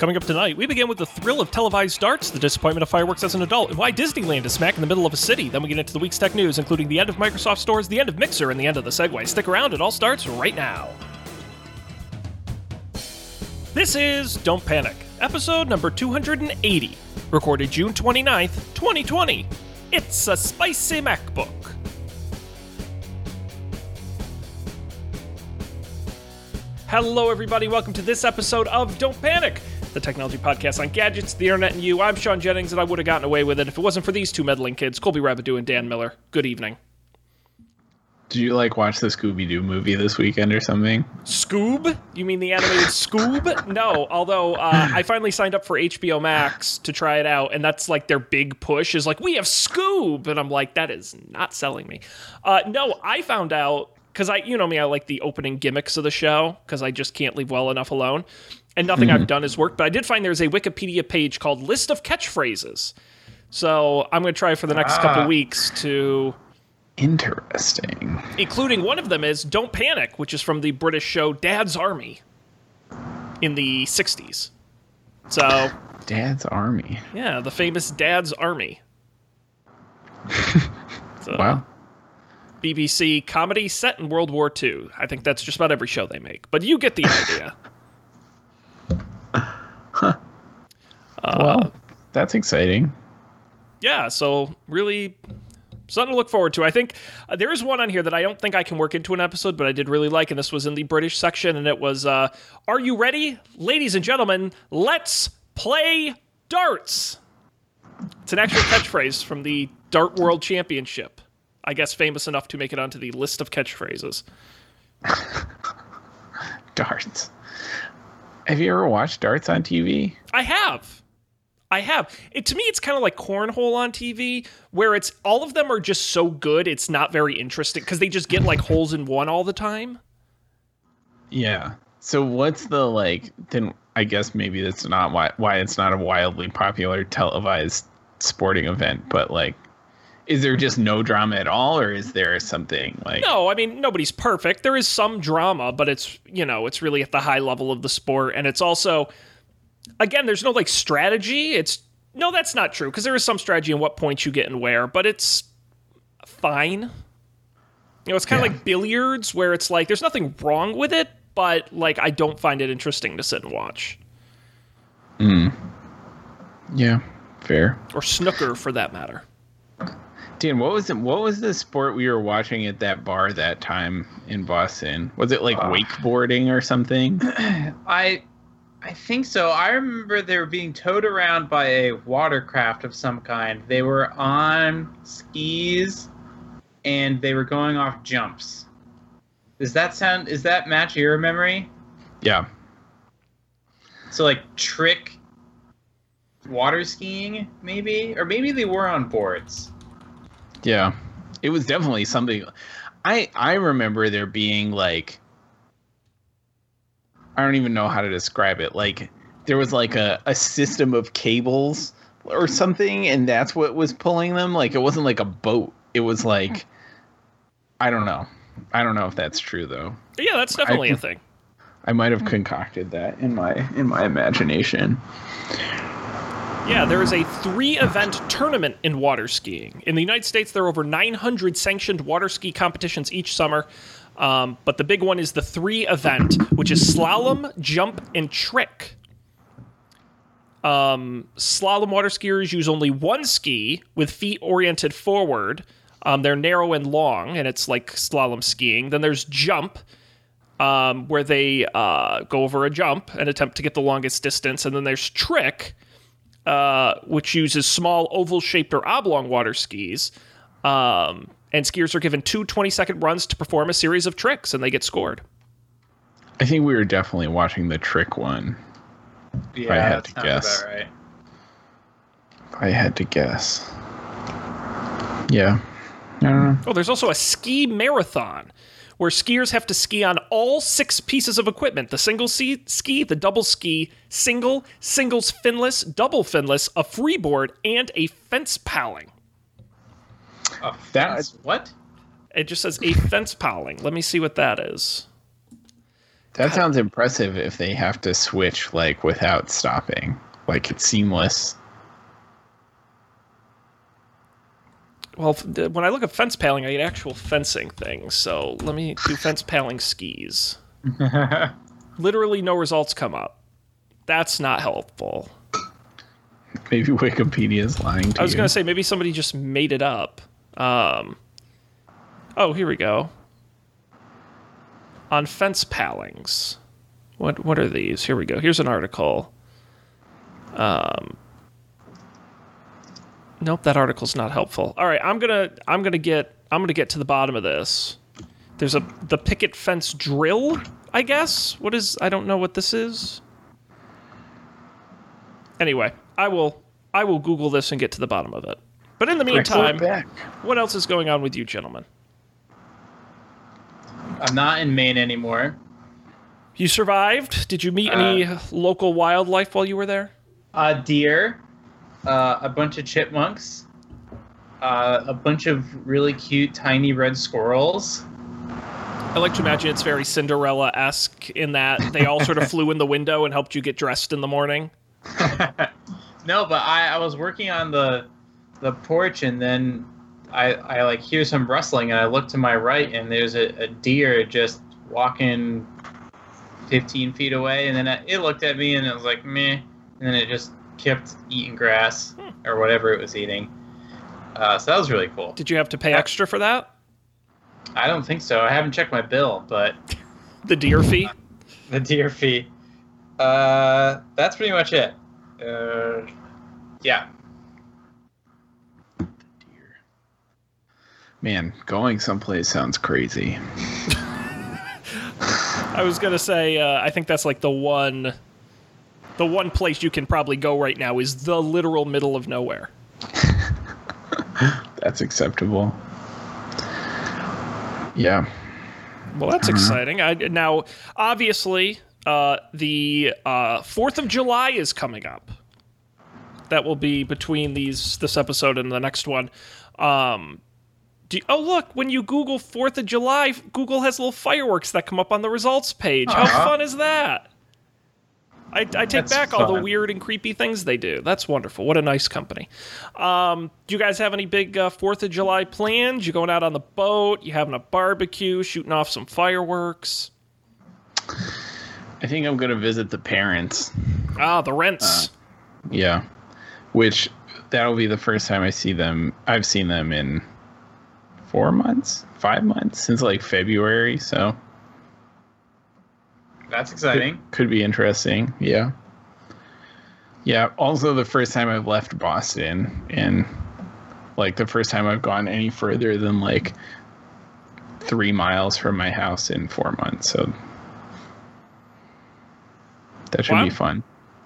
Coming up tonight, we begin with the thrill of televised darts, the disappointment of fireworks as an adult, and why Disneyland is smack in the middle of a city. Then we get into the week's tech news, including the end of Microsoft stores, the end of Mixer, and the end of the Segway. Stick around, it all starts right now. This is Don't Panic, episode number 280, recorded June 29th, 2020. It's a spicy MacBook. Hello, everybody. Welcome to this episode of Don't Panic, the technology podcast on gadgets, the internet, and you. I'm Sean Jennings, and I would have gotten away with it if it wasn't for these two meddling kids, Colby Rabideau and Dan Miller. Good evening. Did you like watch the Scooby Doo movie this weekend or something? Scoob? You mean the animated Scoob? No, although uh, I finally signed up for HBO Max to try it out, and that's like their big push is like, we have Scoob. And I'm like, that is not selling me. Uh, no, I found out because I, you know me, I like the opening gimmicks of the show because I just can't leave well enough alone. And nothing I've mm-hmm. done has worked, but I did find there's a Wikipedia page called List of Catchphrases. So I'm going to try for the next couple ah. weeks to Interesting. including one of them is Don't Panic, which is from the British show Dad's Army in the 60s. So, Dad's Army. yeah, the famous Dad's Army. So, Wow. BBC comedy set in World War II. I think that's just about every show they make, but you get the idea. well, that's exciting. yeah, so really something to look forward to. I think uh, there is one on here that I don't think I can work into an episode, but I did really like, and this was in the British section, and it was uh, Are you ready? Ladies and gentlemen, let's play darts. It's an actual catchphrase from the Dart World Championship. I guess famous enough to make it onto the list of catchphrases. Darts. Have you ever watched darts on TV? I have. I have. It, to me, it's kind of like cornhole on TV, where it's all of them are just so good, it's not very interesting because they just get like holes in one all the time. Yeah. So what's the like? Then I guess maybe that's not why why it's not a wildly popular televised sporting event. But like, is there just no drama at all, or is there something like? No, I mean nobody's perfect. There is some drama, but it's you know it's really at the high level of the sport, and it's also again there's no like strategy. It's no, that's not true because there is some strategy in what points you get and where, but it's fine. You know, it's kind of Yeah. like billiards where it's like there's nothing wrong with it, but like I don't find it interesting to sit and watch hmm. Yeah. Fair. or snooker for that matter. Dan, what was it? What was the sport we were watching at that bar that time in Boston? Was it like uh, wakeboarding or something? I I think so. I remember they were being towed around by a watercraft of some kind. They were on skis and they were going off jumps. Does that sound is that match your memory? yeah. So like trick water skiing maybe or maybe they were on boards. Yeah. It was definitely something I I remember there being like I don't even know how to describe it. Like there was like a, a system of cables or something and that's what was pulling them. Like it wasn't like a boat. It was like I don't know. I don't know if that's true though. Yeah, that's definitely I- a thing. I might have concocted that in my in my imagination. Yeah, there is a three event tournament in water skiing. In the United States, there are over 900 sanctioned water ski competitions each summer. Um, but the big one is the three event, which is slalom, jump, and trick. Um, slalom water skiers use only one ski with feet oriented forward. Um, they're narrow and long, and it's like slalom skiing. Then there's jump, um, where they uh, go over a jump and attempt to get the longest distance. And then there's trick, uh, which uses small oval shaped or oblong water skis. Um, and skiers are given two 20 second runs to perform a series of tricks and they get scored. I think we were definitely watching the trick one. Yeah, I had to guess. about right. I had to guess. Yeah. I don't know. Oh, there's also a ski marathon where skiers have to ski on all six pieces of equipment the single ski, ski the double ski, single, singles finless, double finless, a freeboard, and a fence paling. A That- fence? Uh, what? It just says a fence paling. Let me see what that is. That sounds impressive if they have to switch like without stopping. Like it's seamless. Well, when I look at fence paling, I get actual fencing things. So let me do fence paling skis. Literally, no results come up. That's not helpful. Maybe Wikipedia is lying to me. I was you. gonna say maybe somebody just made it up. Um, oh, here we go. On fence palings. What what are these? Here we go. Here's an article. Um, nope, that article's not helpful. All right, I'm gonna I'm gonna get I'm gonna get to the bottom of this. There's a the picket fence drill. I guess. What is? I don't know what this is. Anyway, I will I will Google this and get to the bottom of it. But in the meantime, what else is going on with you, gentlemen? I'm not in Maine anymore. You survived? Did you meet any uh, local wildlife while you were there? A deer, uh, a bunch of chipmunks, uh, a bunch of really cute tiny red squirrels. I like to imagine it's very Cinderella esque in that they all sort of flew in the window and helped you get dressed in the morning. No, but I, I was working on the the porch and then I, I like hear some rustling and I look to my right and there's a, a deer just walking 15 feet away and then it it looked at me and it was like meh and then it just kept eating grass or whatever it was eating. Uh, so that was really cool. Did you have to pay extra for that? I don't think so. I haven't checked my bill, but The deer fee? the deer fee. Uh, that's pretty much it. Uh, yeah. Man, going someplace sounds crazy. I was gonna say, uh, I think that's like the one, the one place you can probably go right now is the literal middle of nowhere. That's acceptable. Yeah. Well, that's exciting. I, now, obviously, uh, the uh, Fourth of July is coming up. That will be between these this episode and the next one. Um, do you- oh, look! When you Google Fourth of July, Google has little fireworks that come up on the results page. How Aw. fun is that? I, I take That's back all the weird and creepy things they do. That's wonderful. What a nice company. Um, do you guys have any big uh, Fourth of July plans? You going out on the boat? You having a barbecue? Shooting off some fireworks? I think I'm going to visit the parents. Ah, the rents. Yeah. Which that'll be the first time I see them. I've seen them in four months, five months since like February. So That's exciting. could be interesting. Yeah. Yeah. Also, the first time I've left Boston and like the first time I've gone any further than like three miles from my house in four months. So that should Wow. be fun.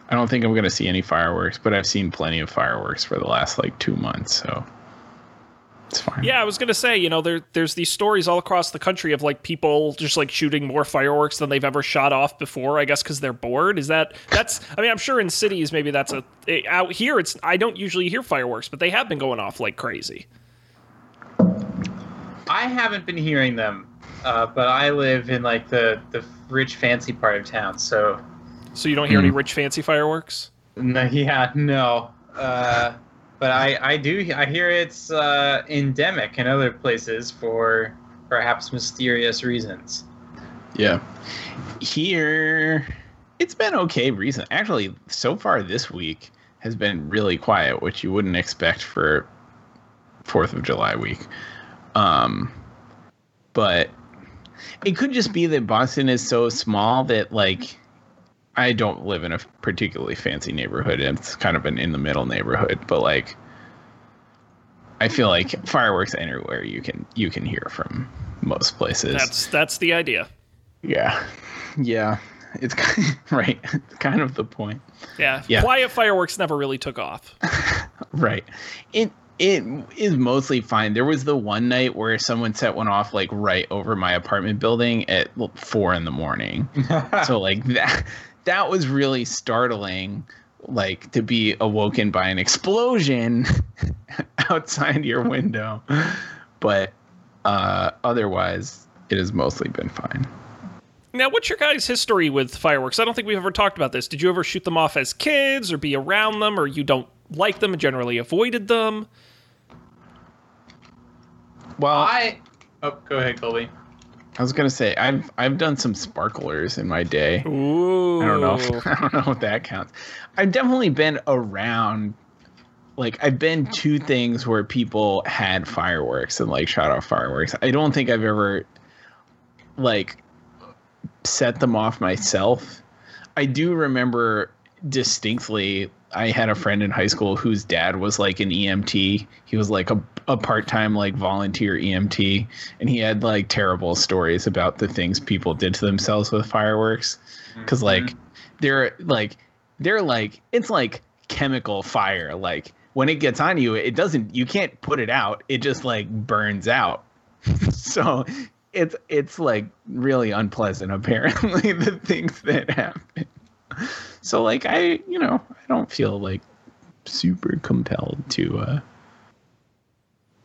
I don't think I'm going to see any fireworks, but I've seen plenty of fireworks for the last like two months. So it's fine. Yeah, I was gonna say, you know, there there's these stories all across the country of like people just like shooting more fireworks than they've ever shot off before. I guess because they're bored. Is that that's? I mean, I'm sure in cities maybe that's a eh, out here. It's I don't usually hear fireworks, but they have been going off like crazy. I haven't been hearing them, uh, but I live in like the the rich fancy part of town, so So you don't hear any rich fancy fireworks. no, yeah, no. Uh, but I I do I hear it's uh, endemic in other places for perhaps mysterious reasons. Yeah. Here, it's been okay recent. Actually, so far this week has been really quiet, which you wouldn't expect for Fourth of July week. Um, but it could just be that Boston is so small that like I don't live in a particularly fancy neighborhood. It's kind of an in the middle neighborhood, but like I feel like fireworks anywhere you can you can hear from most places. That's that's the idea. Yeah. Yeah. It's kind right. It's kind of the point. Yeah. Yeah. Quiet fireworks never really took off. Right. It it is mostly fine. There was the one night where someone set one off like right over my apartment building at four in the morning. so like that that was really startling like to be awoken by an explosion outside your window. But uh otherwise it has mostly been fine. Now, what's your guys' history with fireworks? I don't think we've ever talked about this. Did you ever shoot them off as kids, or be around them, or you don't like them and generally avoided them? Well, I, I. Oh, go ahead, Colby. Was gonna say I've I've done some sparklers in my day. Ooh. I don't know. If, I don't know if that counts. I've definitely been around. Like I've been to things where people had fireworks and like shot off fireworks. I don't think I've ever like set them off myself. I do remember distinctly. I had a friend in high school whose dad was like an EMT. He was like a, a part time like volunteer EMT, and he had like terrible stories about the things people did to themselves with fireworks. Because mm-hmm. like they're like they're like it's like chemical fire. Like when it gets on you, it doesn't. You can't put it out. It just like burns out. so it's it's like really unpleasant. Apparently, the things that happen. So like I, you know, I don't feel like super compelled to uh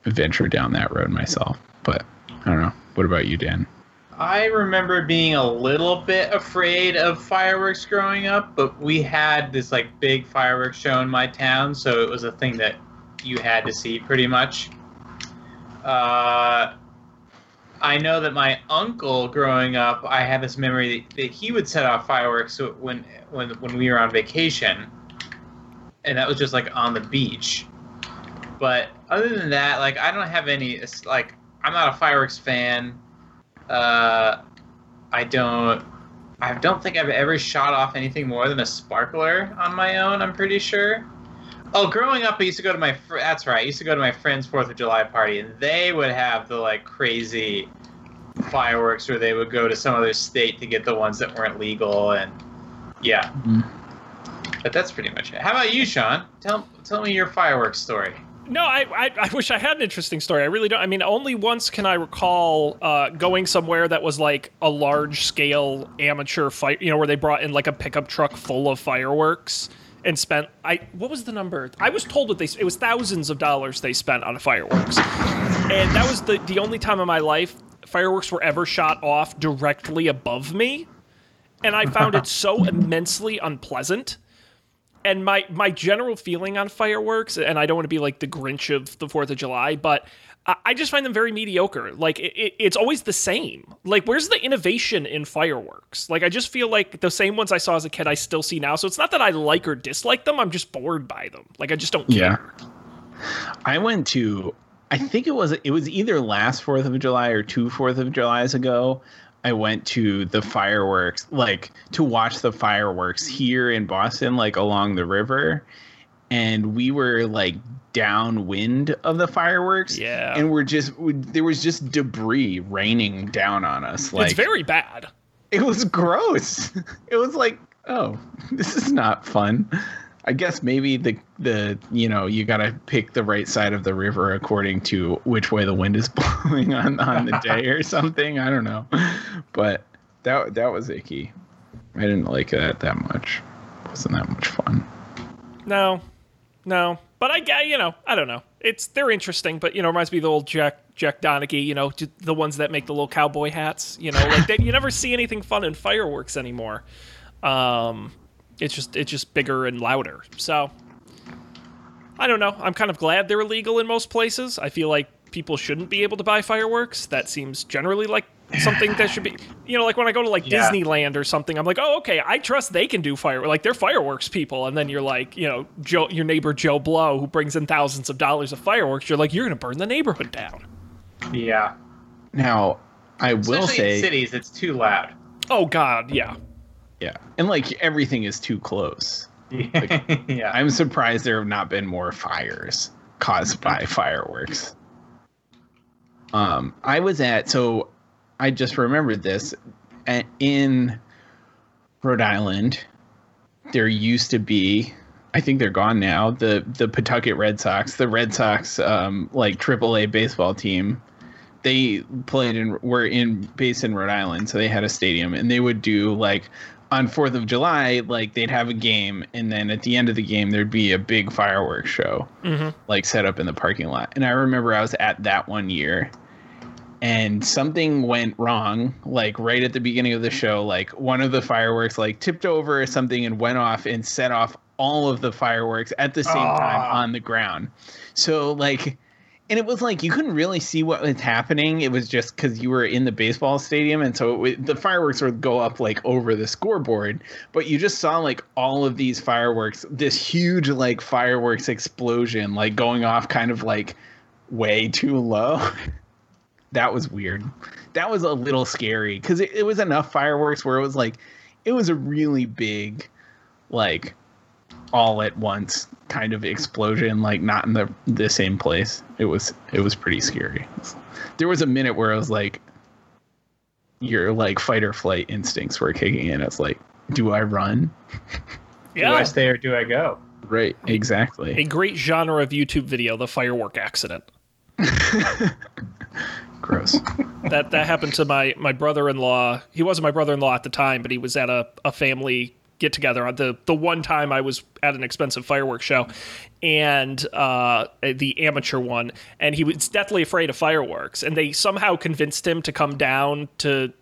venture down that road myself. But I don't know. What about you, Dan? I remember being a little bit afraid of fireworks growing up, but we had this like big fireworks show in my town, so it was a thing that you had to see pretty much. Uh, I know that my uncle growing up, I had this memory that, that he would set off fireworks when when when we were on vacation, and that was just like on the beach. But other than that, like I don't have any it's like I'm not a fireworks fan. Uh, I don't. I don't think I've ever shot off anything more than a sparkler on my own. I'm pretty sure. Oh, growing up, I used to go to my. Fr- that's right. I used to go to my friend's Fourth of July party, and they would have the like crazy fireworks, where they would go to some other state to get the ones that weren't legal, and yeah. But that's pretty much it. How about you, Sean? Tell tell me your fireworks story. No, I, I I wish I had an interesting story. I really don't. I mean, only once can I recall uh, going somewhere that was like a large scale amateur fight. You know, where they brought in like a pickup truck full of fireworks and spent. I what was the number? I was told that they it was thousands of dollars they spent on fireworks, and that was the the only time in my life fireworks were ever shot off directly above me, and I found it so immensely unpleasant and my my general feeling on fireworks, and I don't want to be like the Grinch of the Fourth of July, but I, just find them very mediocre. Like it, it, it's always the same. Like where's the innovation in fireworks? Like I just feel like the same ones I saw as a kid, I still see now. So it's not that I like or dislike them. I'm just bored by them. Like I just don't care. Yeah. I went to I think it was it was either last Fourth of July or two Fourth of Julys ago. I went to the fireworks, like to watch the fireworks here in Boston, like along the river, and we were like downwind of the fireworks. Yeah. and we're just we, there was just debris raining down on us. Like it's very bad. it was gross. It was like, oh, this is not fun. I guess maybe the the you know you gotta pick the right side of the river according to which way the wind is blowing on on the day or something. I don't know, but that that was icky. I didn't like that that much. It wasn't that much fun. No, no. But I you know, I don't know. It's they're interesting, but you know, reminds me of the old Jack Jack Donaghy. You know, the ones that make the little cowboy hats. You know, like they, you never see anything fun in fireworks anymore. Um, it's just it's just bigger and louder. So I don't know. I'm kind of glad they're illegal in most places. I feel like people shouldn't be able to buy fireworks. That seems generally like something that should be. You know, like when I go to like Yeah. Disneyland or something, I'm like, oh, okay, I trust they can do fire. Like they're fireworks people. And then you're like, you know, Joe, your neighbor Joe Blow, who brings in thousands of dollars of fireworks. You're like, you're gonna burn the neighborhood down. Yeah. Now, I will Especially say, in cities, it's too loud. Oh God, yeah. Yeah, and like everything is too close. yeah. I'm surprised there have not been more fires caused by fireworks. Um, I was at so I just remembered this in Rhode Island. There used to be, I think they're gone now. The the Pawtucket Red Sox, the Red Sox, um, like AAA baseball team. They played in were in based in Rhode Island, so they had a stadium, and they would do like on Fourth of July, like they'd have a game, and then at the end of the game, there'd be a big fireworks show, Mm-hmm. like set up in the parking lot. And I remember I was at that one year, and something went wrong like right at the beginning of the show like one of the fireworks like tipped over or something and went off and set off all of the fireworks at the same time Ah. on the ground so like and it was like you couldn't really see what was happening. It was just because you were in the baseball stadium and so it, the fireworks would go up like over the scoreboard. But you just saw like all of these fireworks this huge like fireworks explosion like going off kind of like way too low. That was weird. That was a little scary because it, it was enough fireworks where it was like, it was a really big, like, all at once kind of explosion, like not in the the same place. It was it was pretty scary. There was a minute where I was like, your like fight or flight instincts were kicking in. It's like, do I run? Yeah. Do I stay or do I go? Right, exactly. A great genre of YouTube video, the firework accident. Gross. that that happened to my my brother-in-law. He wasn't my brother-in-law at the time, but he was at a, a family get together. On the the one time I was at an expensive fireworks show, and uh, the amateur one, and he was deathly afraid of fireworks. And they somehow convinced him to come down to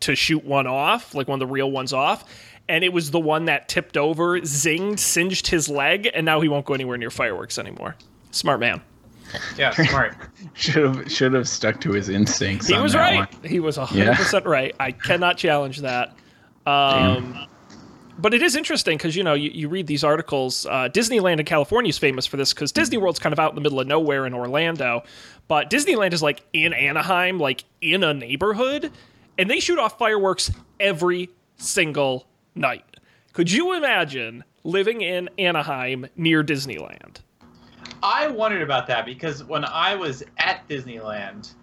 to shoot one off, like one of the real ones off. And it was the one that tipped over, zinged, singed his leg, and now he won't go anywhere near fireworks anymore. Smart man. Yeah, smart. Should have should have stuck to his instincts. He on was that right. one. He was 100% right. I cannot challenge that. Um, but it is interesting because, you know, you, you read these articles. Uh, Disneyland in California is famous for this because Disney World's kind of out in the middle of nowhere in Orlando. But Disneyland is like in Anaheim, like in a neighborhood, and they shoot off fireworks every single night. Could you imagine living in Anaheim near Disneyland? I wondered about that because when I was at Disneyland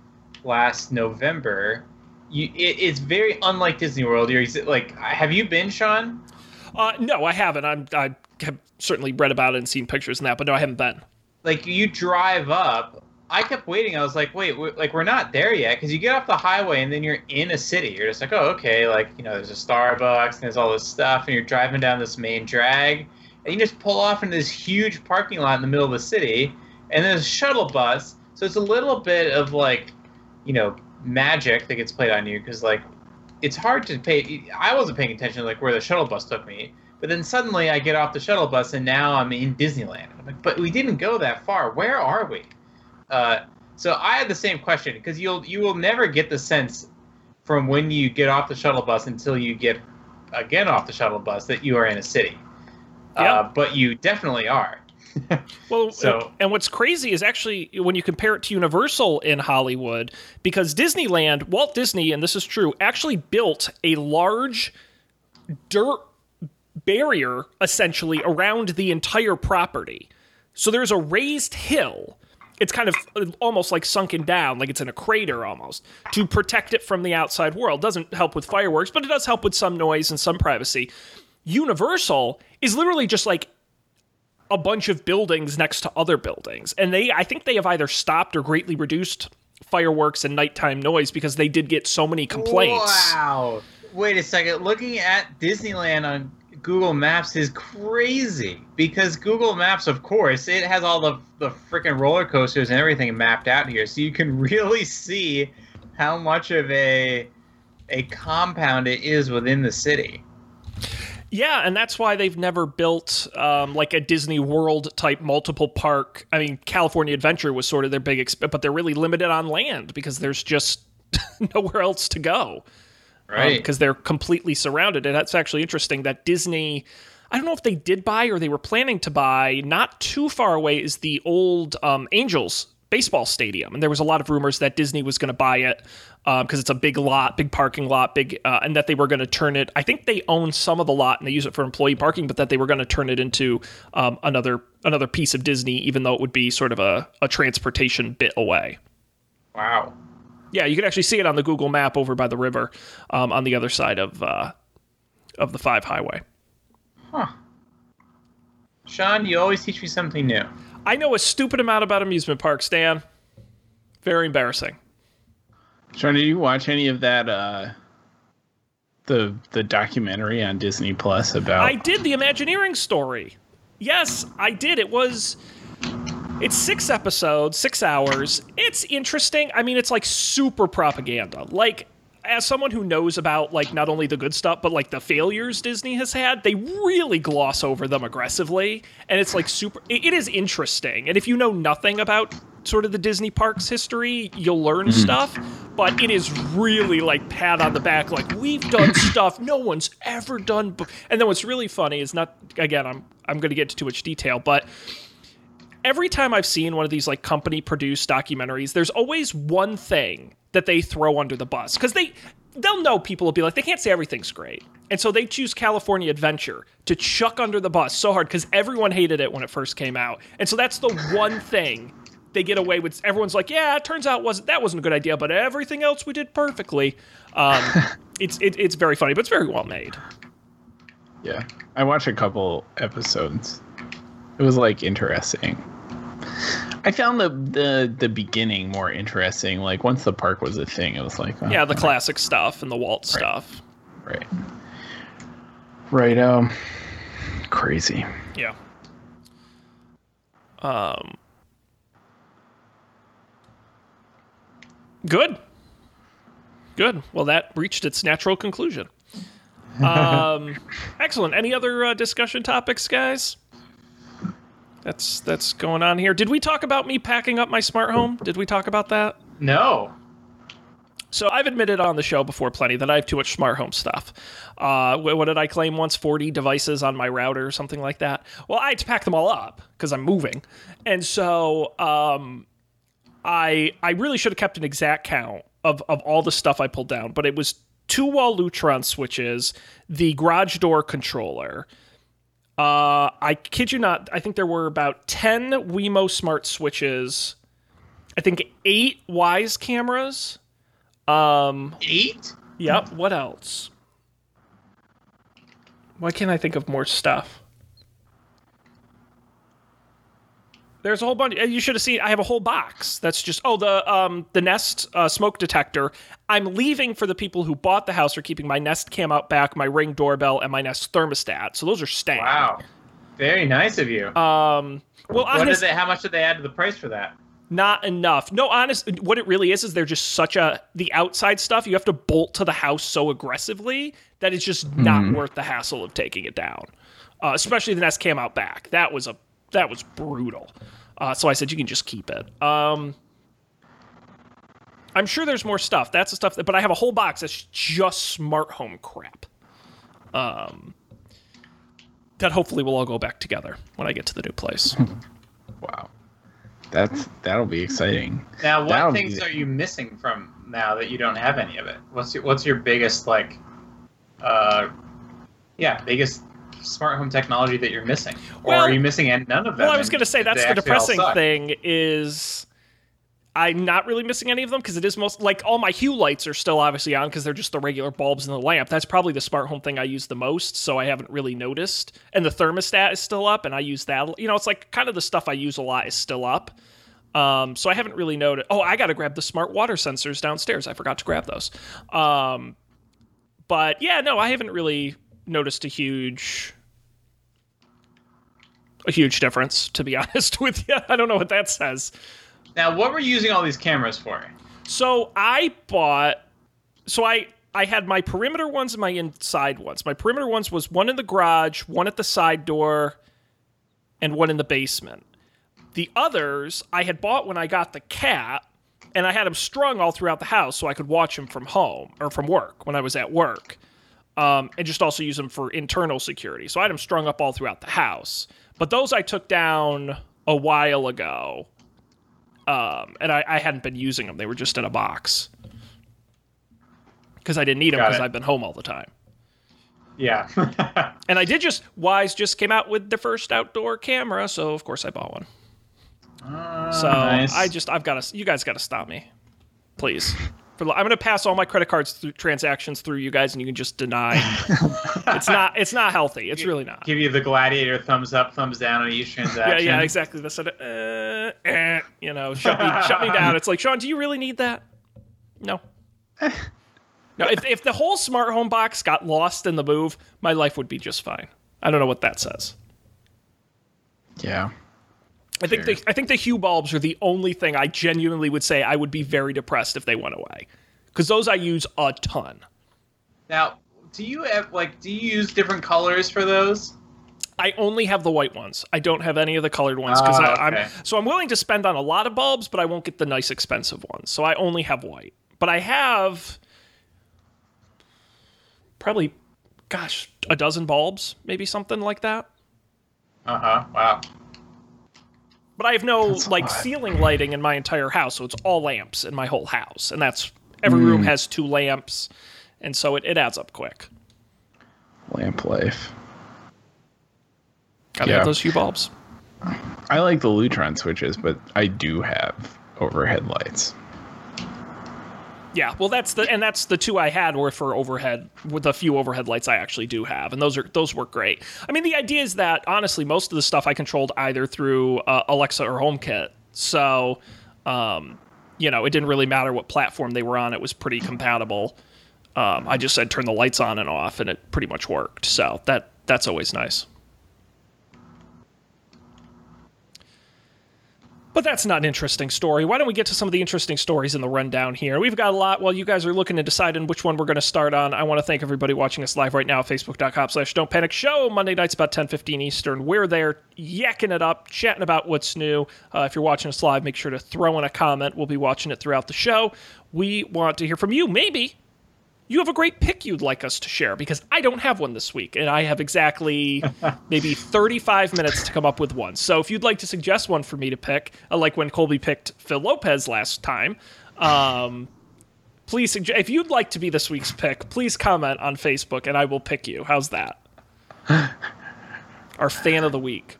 last November, you, it, it's very unlike Disney World. You're like, have you been, Sean? Uh, no, I haven't. I'm, I have certainly read about it and seen pictures and that, but no, I haven't been. Like, you drive up. I kept waiting. I was like, wait, we like we're not there yet because you get off the highway and then you're in a city. You're just like, oh, okay. Like, you know, there's a Starbucks and there's all this stuff, and you're driving down this main drag, and you just pull off into this huge parking lot in the middle of the city, and there's a shuttle bus. So it's a little bit of like, you know, magic that gets played on you because like, it's hard to pay. I wasn't paying attention to like where the shuttle bus took me, but then suddenly I get off the shuttle bus and now I'm in Disneyland. I'm like, but we didn't go that far. Where are we? Uh, so I had the same question because you'll you will never get the sense from when you get off the shuttle bus until you get again off the shuttle bus that you are in a city. Yeah. Uh, but you definitely are. Well, So- and what's crazy is actually when you compare it to Universal in Hollywood, because Disneyland, Walt Disney, and this is true, actually built a large dirt barrier essentially around the entire property. So there's a raised hill. It's kind of almost like sunken down, like it's in a crater almost, to protect it from the outside world. Doesn't help with fireworks, but it does help with some noise and some privacy. Universal is literally just like a bunch of buildings next to other buildings. And they I think they have either stopped or greatly reduced fireworks and nighttime noise because they did get so many complaints. Wow. Wait a second. Looking at Disneyland on Google Maps is crazy because Google Maps, of course, it has all the the freaking roller coasters and everything mapped out here, so you can really see how much of a a compound it is within the city. Yeah, and that's why they've never built um, like a Disney World type multiple park. I mean, California Adventure was sort of their big, exp- but they're really limited on land because there's just nowhere else to go. Right. because they're completely surrounded. And that's actually interesting that Disney, I don't know if they did buy or they were planning to buy, not too far away is the old um, Angels baseball stadium. And there was a lot of rumors that Disney was going to buy it because it's a big lot, big parking lot, big, uh, and that they were going to turn it. I think they own some of the lot and they use it for employee parking, but that they were going to turn it into um, another another piece of Disney, even though it would be sort of a, a transportation bit away. wow. Yeah, you can actually see it on the Google map over by the river um, on the other side of uh, of the five highway. Huh. Sean, you always teach me something new. I know a stupid amount about amusement parks, Dan. Very embarrassing. Sean, did you watch any of that? Uh, the the documentary on Disney Plus about? I did the Imagineering story. Yes, I did. It was It's six episodes, six hours. It's interesting. I mean, it's like super propaganda. Like, as someone who knows about like not only the good stuff but like the failures Disney has had, they really gloss over them aggressively, and it's like super. It, it is interesting, and if you know nothing about sort of the Disney parks history, you'll learn mm-hmm. stuff. But it is really like pat on the back, like we've done stuff no one's ever done. Be-. And then what's really funny is not again, I'm I'm going to get into too much detail, but every time I've seen one of these like company produced documentaries, there's always one thing that they throw under the bus because they they'll know people will be like they can't say everything's great, and so they choose California Adventure to chuck under the bus so hard because everyone hated it when it first came out, and so that's the one thing they get away with. Everyone's like, yeah, it turns out wasn't that wasn't a good idea, but everything else we did perfectly. Um, it's it, it's very funny, but it's very well made. Yeah, I watched a couple episodes. It was like interesting. I found the the the beginning more interesting. Like once the park was a thing, it was like oh, Yeah, the classic stuff and the Walt stuff. right, right. Um, crazy. Yeah. Um. Good. Good. Well, that reached its natural conclusion. Um, excellent. Any other uh, discussion topics, guys? That's that's going on here. Did we talk about me packing up my smart home? Did we talk about that? No. So I've admitted on the show before plenty that I have too much smart home stuff. Uh, what did I claim once? 40 devices on my router or something like that. Well, I had to pack them all up because I'm moving. And so um, I I really should have kept an exact count of, of all the stuff I pulled down, but it was two wall Lutron switches, the garage door controller. Uh, I kid you not, I think there were about 10 Wemo smart switches, I think eight Wyze cameras. Um, Eight? Yep. What else? Why can't I think of more stuff? There's a whole bunch. You should have seen. I have a whole box that's just oh the um the Nest uh, smoke detector. I'm leaving for the people who bought the house are keeping my Nest cam out back, my Ring doorbell, and my Nest thermostat. So those are staying. Wow. Very nice of you. Um. Well, what honest, did they, how much did they add to the price for that? not enough. No, honest. What it really is is they're just such a the outside stuff. You have to bolt to the house so aggressively that it's just not worth the hassle of taking it down. Uh, especially the Nest cam out back. That was a that was brutal. Uh, so I said you can just keep it. Um, I'm sure there's more stuff. That's the stuff that, but I have a whole box that's just smart home crap. Um, that hopefully will all go back together when I get to the new place. Wow, that's that'll be exciting. Now, what That'll things be- are you missing from now that you don't have any of it? What's your, what's your biggest like, uh, yeah, biggest smart home technology that you're missing, or Well- are you missing none of them? Well, I was going to say that's the depressing thing is I'm not really missing any of them because it is most like all my Hue lights are still obviously on because they're just the regular bulbs in the lamp. That's probably the smart home thing I use the most, so I haven't really noticed. And the thermostat is still up, and I use that. You know, it's like kind of the stuff I use a lot is still up. Um, so I haven't really noticed. Oh, I got to grab the smart water sensors downstairs. I forgot to grab those. Um, but yeah, no, I haven't really noticed a huge a huge difference, to be honest with you. I don't know what that says. Now, what were you using all these cameras for? So I bought. So I I had my perimeter ones and my inside ones. My perimeter ones was one in the garage, one at the side door, and one in the basement. The others I had bought when I got the cat, and I had them strung all throughout the house so I could watch them from home or from work when I was at work, um, and just also use them for internal security. So I had them strung up all throughout the house. But those I took down a while ago um, and I, I hadn't been using them. They were just in a box because I didn't need them because. I've been home all the time. Yeah. And I did just Wyze just came out with the first outdoor camera, so of course I bought one. so nice. I just I've got to you guys got to stop me, please. For, I'm going to pass all my credit cards through transactions through you guys, and you can just deny. it's not it's not healthy. It's really not. Give you the gladiator thumbs up, thumbs down on each transaction. yeah, yeah, exactly. That's sort uh, eh, you know, shut me, shut me down. It's like, Sean, do you really need that? No. No, if, if the whole smart home box got lost in the move, my life would be just fine. I don't know what that says. Yeah. I think Sure. the I think the hue bulbs are the only thing I genuinely would say I would be very depressed if they went away, because those I use a ton. Now, do you have like do you use different colors for those? I only have the white ones. I don't have any of the colored ones because Ah, I'm so I'm willing to spend on a lot of bulbs, but I won't get the nice expensive ones. So I only have white. But I have probably, gosh, a dozen bulbs, maybe something like that. Uh huh. Wow. But I have no That's like ceiling lighting in my entire house, so it's all lamps in my whole house, and that's every Hmm. room has two lamps, and so it, it adds up quick. Lamp life. Gotta Yeah. have those hue bulbs. I like the Lutron switches, but I do have overhead lights. Yeah, well, that's the and that's the two I had were for overhead with the few overhead lights I actually do have, and those are those work great. I mean, the idea is that honestly, most of the stuff I controlled either through uh, Alexa or HomeKit, so um, you know, it didn't really matter what platform they were on; it was pretty compatible. Um, I just said turn the lights on and off, and it pretty much worked. So that that's always nice. But that's not an interesting story. Why don't we get to some of the interesting stories in the rundown here? We've got a lot. While you guys are looking and deciding which one we're going to start on, I want to thank everybody watching us live right now facebook.com slash don't panic show. Monday nights about 10.15 Eastern. We're there yakking it up, chatting about what's new. Uh, if you're watching us live, make sure to throw in a comment. We'll be watching it throughout the show. We want to hear from you. Maybe you have a great pick you'd like us to share because I don't have one this week, and I have exactly maybe 35 minutes to come up with one. So if you'd like to suggest one for me to pick, uh, like when Colby picked Phil Lopez last time, um, please suggest. If you'd like to be this week's pick, please comment on Facebook, and I will pick you. How's that? Our fan of the week.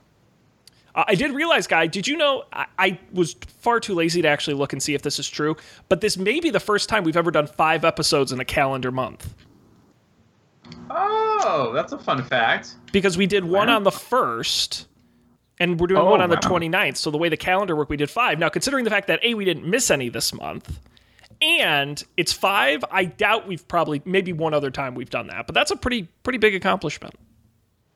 Uh, I did realize, guy, did you know I, I was far too lazy to actually look and see if this is true, but this may be the first time we've ever done five episodes in a calendar month Oh, that's a fun fact. because we did one on the first and we're doing Oh, one on the wow. 29th. So the way the calendar worked, we did five. Now, considering the fact that A, we didn't miss any this month, and it's five, I doubt we've probably, maybe one other time we've done that, but that's a pretty, pretty big accomplishment.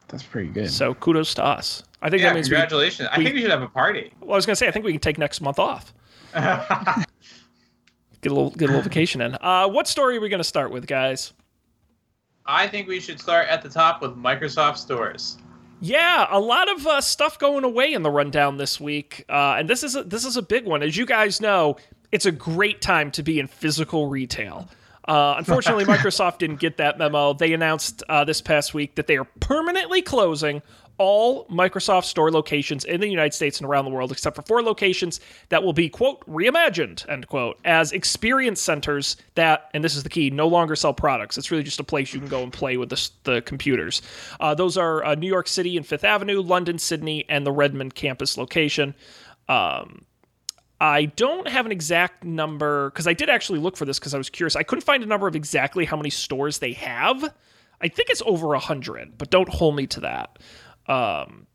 That's pretty good. So kudos to us. I think Yeah, that means we, congratulations. I think we should have a party. well, I was going to say, I think we can take next month off. Get a little get a little vacation in. Uh, what story are we going to start with, guys? I think we should start at the top with Microsoft stores. Yeah, a lot of uh, stuff going away in the rundown this week, uh, and this is a, this is a big one. As you guys know, it's a great time to be in physical retail. Uh, unfortunately, Microsoft didn't get that memo. They announced uh, this past week that they are permanently closing all Microsoft store locations in the United States and around the world, except for four locations that will be, quote, reimagined, end quote, as experience centers that, and this is the key, no longer sell products. It's really just a place you can go and play with the, the computers. Uh, those are uh, New York City and Fifth Avenue, London, Sydney, and the Redmond campus location. Um, I don't have an exact number because I did actually look for this because I was curious. I couldn't find a number of exactly how many stores they have. I think it's over a hundred, but don't hold me to that. Um,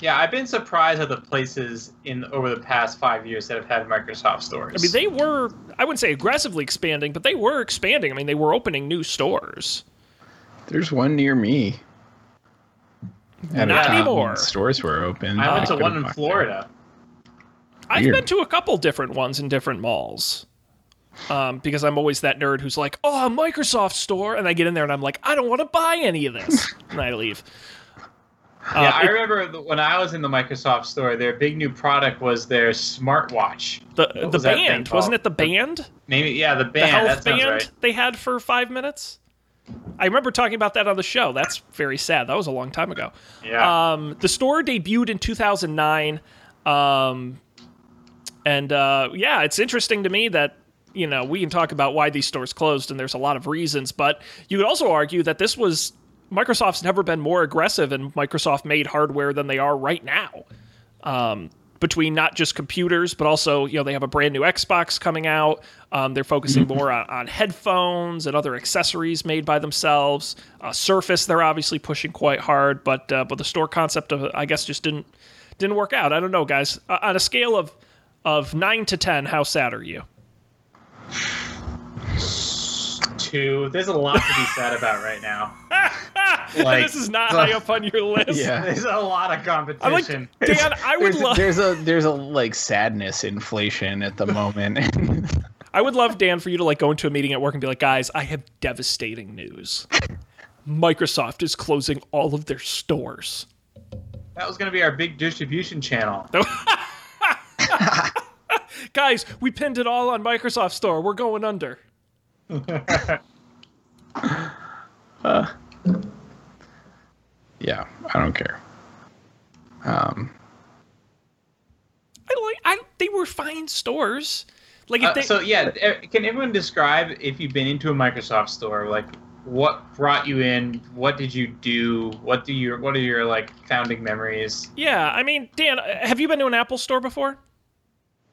Yeah, I've been surprised at the places in over the past five years that have had Microsoft stores. I mean, they were, I wouldn't say aggressively expanding, but they were expanding. I mean, they were opening new stores. There's one near me. At a Not time anymore. when Stores were open. I went I to one in walked Florida. I've Weird. been to a couple different ones in different malls. Um, because I'm always that nerd who's like, oh, a Microsoft store. And I get in there and I'm like, I don't want to buy any of this. and I leave. Yeah, Uh, I remember when I was in the Microsoft store, their big new product was their smartwatch. the What the was band, wasn't it the band? Maybe, yeah, the band. the health band right. they had for five minutes. I remember talking about that on the show. That's very sad. That was a long time ago. Yeah. Um, the store debuted in 2009. Um, and uh, yeah, it's interesting to me that, you know, we can talk about why these stores closed, and there's a lot of reasons, but you could also argue that this was Microsoft's never been more aggressive in Microsoft made hardware than they are right now. Um, between not just computers, but also, you know, they have a brand new Xbox coming out. Um, they're focusing more on, on headphones and other accessories made by themselves. Uh, Surface, they're obviously pushing quite hard, but uh, but the store concept of I guess, just didn't didn't work out. I don't know, guys. Uh, on a scale of of nine to ten, how sad are you? Two. There's a lot to be sad about right now. Like this is not so- high up on your list. Yeah. There's a lot of I'm like, competition. Dan, I would There's, love. there's a there's a like sadness inflation at the moment. I would love Dan for you to like go into a meeting at work and be like, guys, I have devastating news. Microsoft is closing all of their stores. that was going to be our big distribution channel. Guys, we pinned it all on Microsoft Store. We're going under. Uh, yeah, I don't care. Um, I like. I they were fine stores. Like if Uh, they, so yeah, can everyone describe if you've been into a Microsoft store, like what brought you in? What did you do? What do your what are your like founding memories? yeah. I mean, Dan, have you been to an Apple store before?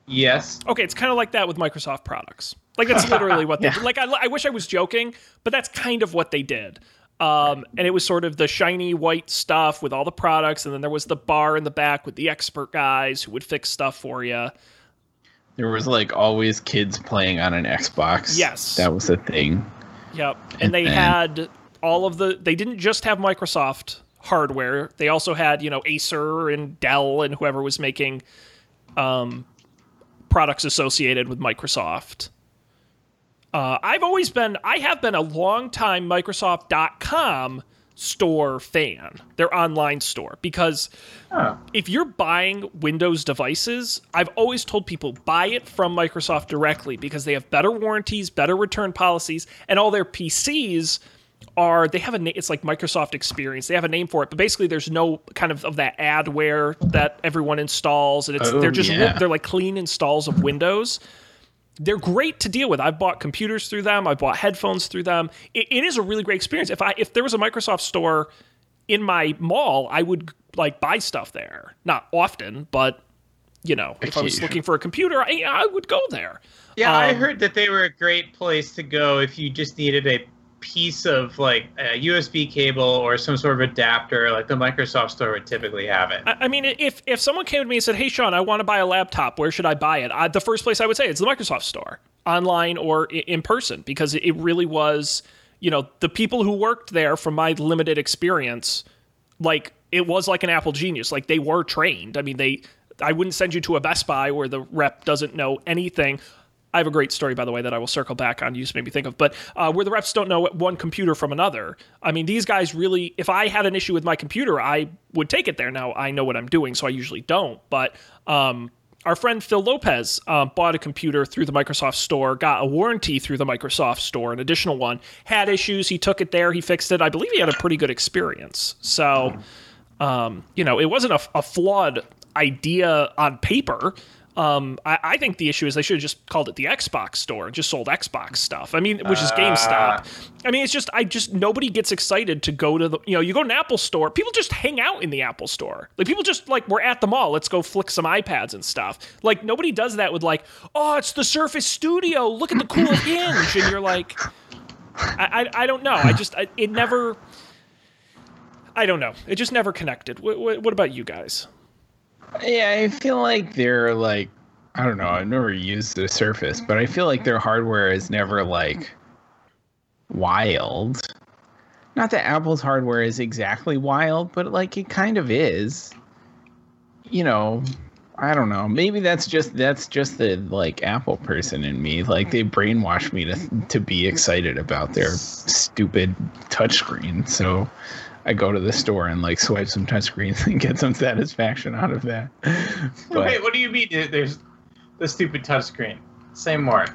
Yes. Okay, it's kind of like that with Microsoft products. Like that's literally what they Yeah. did. Like I, I wish I was joking, but that's kind of what they did. Um, and it was sort of the shiny white stuff with all the products, and then there was the bar in the back with the expert guys who would fix stuff for you. there was like always kids playing on an Xbox. Yes. that was a thing. Yep. And, And they then- had all of the they didn't just have Microsoft hardware. They also had, you know, Acer and Dell and whoever was making um products associated with Microsoft. Uh, I've always been I have been a long time Microsoft.com store fan, their online store, because Oh. if you're buying Windows devices, I've always told people buy it from Microsoft directly because they have better warranties, better return policies, and all their PCs are they have a na- it's like Microsoft Experience. They have a name for it, but basically there's no kind of of that adware that everyone installs, and it's Oh, they're just yeah. they're like clean installs of Windows. They're great to deal with. I've bought computers through them. I've bought headphones through them. It, it is a really great experience. If I if there was a Microsoft store in my mall, I would like buy stuff there. Not often, but you know, if I was looking for a computer, I, I would go there. Yeah, I Um, heard that they were a great place to go if you just needed a piece of like a USB cable or some sort of adapter, like the Microsoft store would typically have it. I, mean, if if someone came to me and said, "Hey, Sean, I want to buy a laptop. Where should I buy it?" I, the first place I would say is the Microsoft Store, online or in person, because it really was, you know, the people who worked there, from my limited experience, like it was like an Apple genius. Like they were trained. I mean, they. I wouldn't send you to a Best Buy where the rep doesn't know anything. I have a great story, by the way, that I will circle back on. You just made me think of, but uh, where the reps don't know one computer from another. I mean, these guys really. If I had an issue with my computer, I would take it there. Now I know what I'm doing, so I usually don't. But um, our friend Phil Lopez uh, bought a computer through the Microsoft Store, got a warranty through the Microsoft Store, an additional one. Had issues, he took it there, he fixed it. I believe he had a pretty good experience. So, um, you know, it wasn't a, a flawed idea on paper. Um, I, I think the issue is they should have just called it the Xbox Store and just sold Xbox stuff. I mean, which is GameStop. I mean, it's just I just nobody gets excited to go to the you know you go to an Apple Store. People just hang out in the Apple Store. Like people just like we're at the mall. Let's go flick some iPads and stuff. Like nobody does that with like oh it's the Surface Studio. Look at the cool hinge, and you're like. I, I, I don't know. I just I, it never. I don't know. It just never connected. What about you guys? Yeah, I feel like they're like I don't know. I've never used the Surface, but I feel like their hardware is never like wild. Not that Apple's hardware is exactly wild, but like it kind of is. You know, I don't know. Maybe that's just that's just the like Apple person in me. Like they brainwash me to to be excited about their stupid touchscreen. So I go to the store and like swipe some touchscreens and get some satisfaction out of that. But Wait, what do you mean? There's the stupid touchscreen. Say more.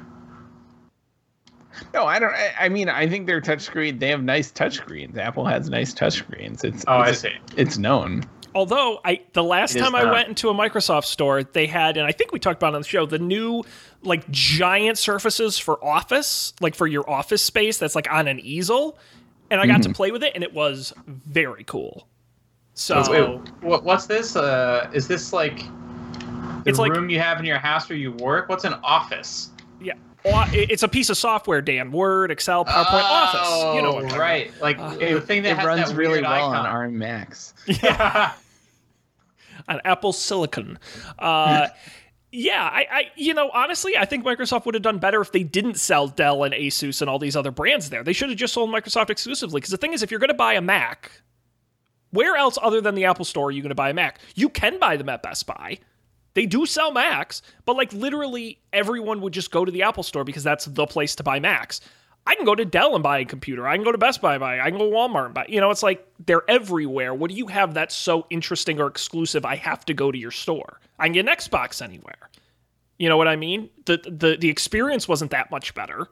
no, I don't. I, I mean, I think their touchscreen. They have nice touchscreens. Apple has nice touchscreens. It's Oh, I it's, see. It's known. Although I the last It is time I not. went into a Microsoft store, they had, and I think we talked about it on the show, the new like giant surfaces for office, like for your office space that's like on an easel. And I got to play with it and it was very cool. So Wait, what, what's this? Uh, is this like the It's like- room you have in your house where you work? What's an office? yeah. Well, It's a piece of software, Dan. Word, Excel, PowerPoint, Office. You know what I'm Oh, right? Like Uh, the thing that It has runs that really weird well icon. on ARM Macs. Yeah, on Apple Silicon. Uh, Yeah, I, I, you know, honestly, I think Microsoft would have done better if they didn't sell Dell and Asus and all these other brands there. They should have just sold Microsoft exclusively. Because the thing is, if you're going to buy a Mac, where else other than the Apple Store are you going to buy a Mac? You can buy them at Best Buy. They do sell Macs, but like literally everyone would just go to the Apple Store because that's the place to buy Macs. I can go to Dell and buy a computer. I can go to Best Buy and buy. I can go to Walmart and buy. You know, it's like they're everywhere. What do you have that's so interesting or exclusive? I have to go to your store. I can get an Xbox anywhere. You know what I mean? The the the experience wasn't that much better.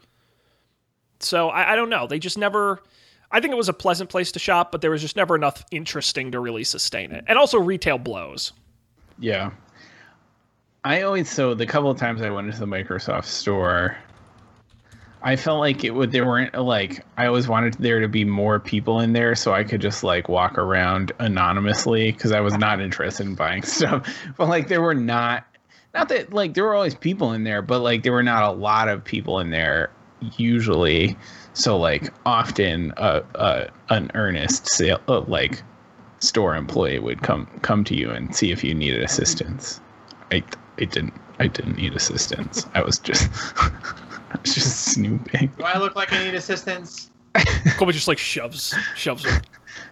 So I, I don't know. They just never. I think it was a pleasant place to shop, but there was just never enough interesting to really sustain it. And also, retail blows. Yeah. I always so the couple of times I went into the Microsoft store, I felt like it would there weren't like I always wanted there to be more people in there so I could just like walk around anonymously because I was not interested in buying stuff. But like there were not not that like there were always people in there, but like there were not a lot of people in there usually. So like often a, uh an earnest sale uh, like store employee would come come to you and see if you needed assistance. I I didn't I didn't need assistance. I was just was just snooping. Do I look like I need assistance? Colby just like shoves shoves her.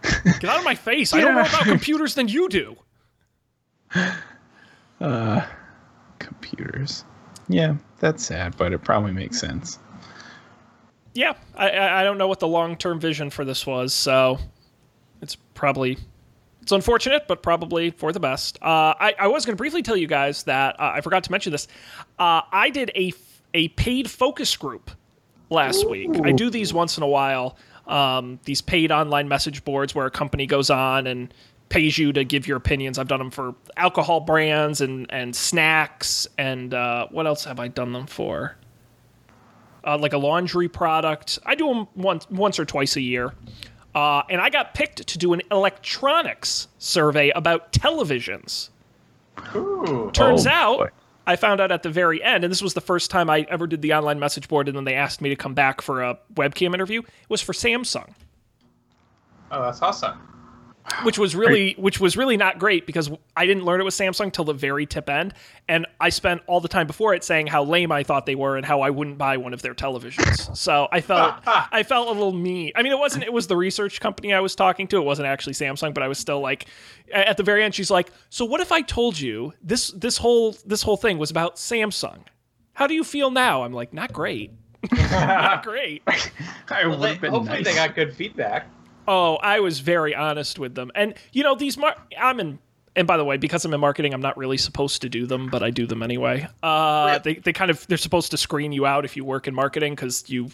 Get out of my face! I don't know about computers than you do. Uh computers. Yeah, that's sad, but it probably makes sense. Yeah, I I I don't know what the long term vision for this was, so it's probably it's unfortunate, but probably for the best. Uh, I, I was going to briefly tell you guys that uh, I forgot to mention this. Uh, I did a a paid focus group last week. I do these once in a while. Um, these paid online message boards where a company goes on and pays you to give your opinions. I've done them for alcohol brands and and snacks and uh, what else have I done them for? Uh, like a laundry product. I do them once once or twice a year. Uh, and I got picked to do an electronics survey about televisions. Ooh. Turns Oh, out, boy. I found out at the very end, and this was the first time I ever did the online message board, and then they asked me to come back for a webcam interview. It was for Samsung, Oh, that's awesome. Which was really, which was really not great because I didn't learn it was Samsung till the very tip end, and I spent all the time before it saying how lame I thought they were and how I wouldn't buy one of their televisions. So I felt, ah. I felt a little mean. I mean, it wasn't. It was the research company I was talking to. It wasn't actually Samsung, but I was still like, at the very end, she's like, "So what if I told you this this whole this whole thing was about Samsung? How do you feel now?" I'm like, "Not great, not great." I Well, would they, have been hopefully nice. they got good feedback. Oh, I was very honest with them. And you know, these mar- I'm in and by the way, because I'm in marketing, I'm not really supposed to do them, but I do them anyway. Uh, they they kind of they're supposed to screen you out if you work in marketing because you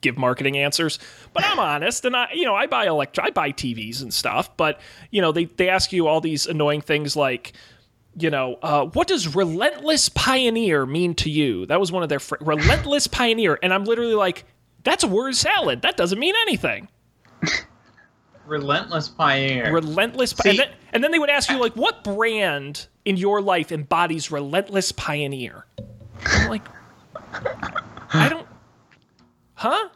give marketing answers. But I'm honest, and I you know I buy elect I buy TVs and stuff, but you know they they ask you all these annoying things like. You know, uh, what does relentless pioneer mean to you? That was one of their fr- relentless pioneer, and I'm literally like, that's a word salad. That doesn't mean anything Relentless pioneer. relentless See- and, then, and then they would ask you like what brand in your life embodies relentless pioneer i'm like i don't huh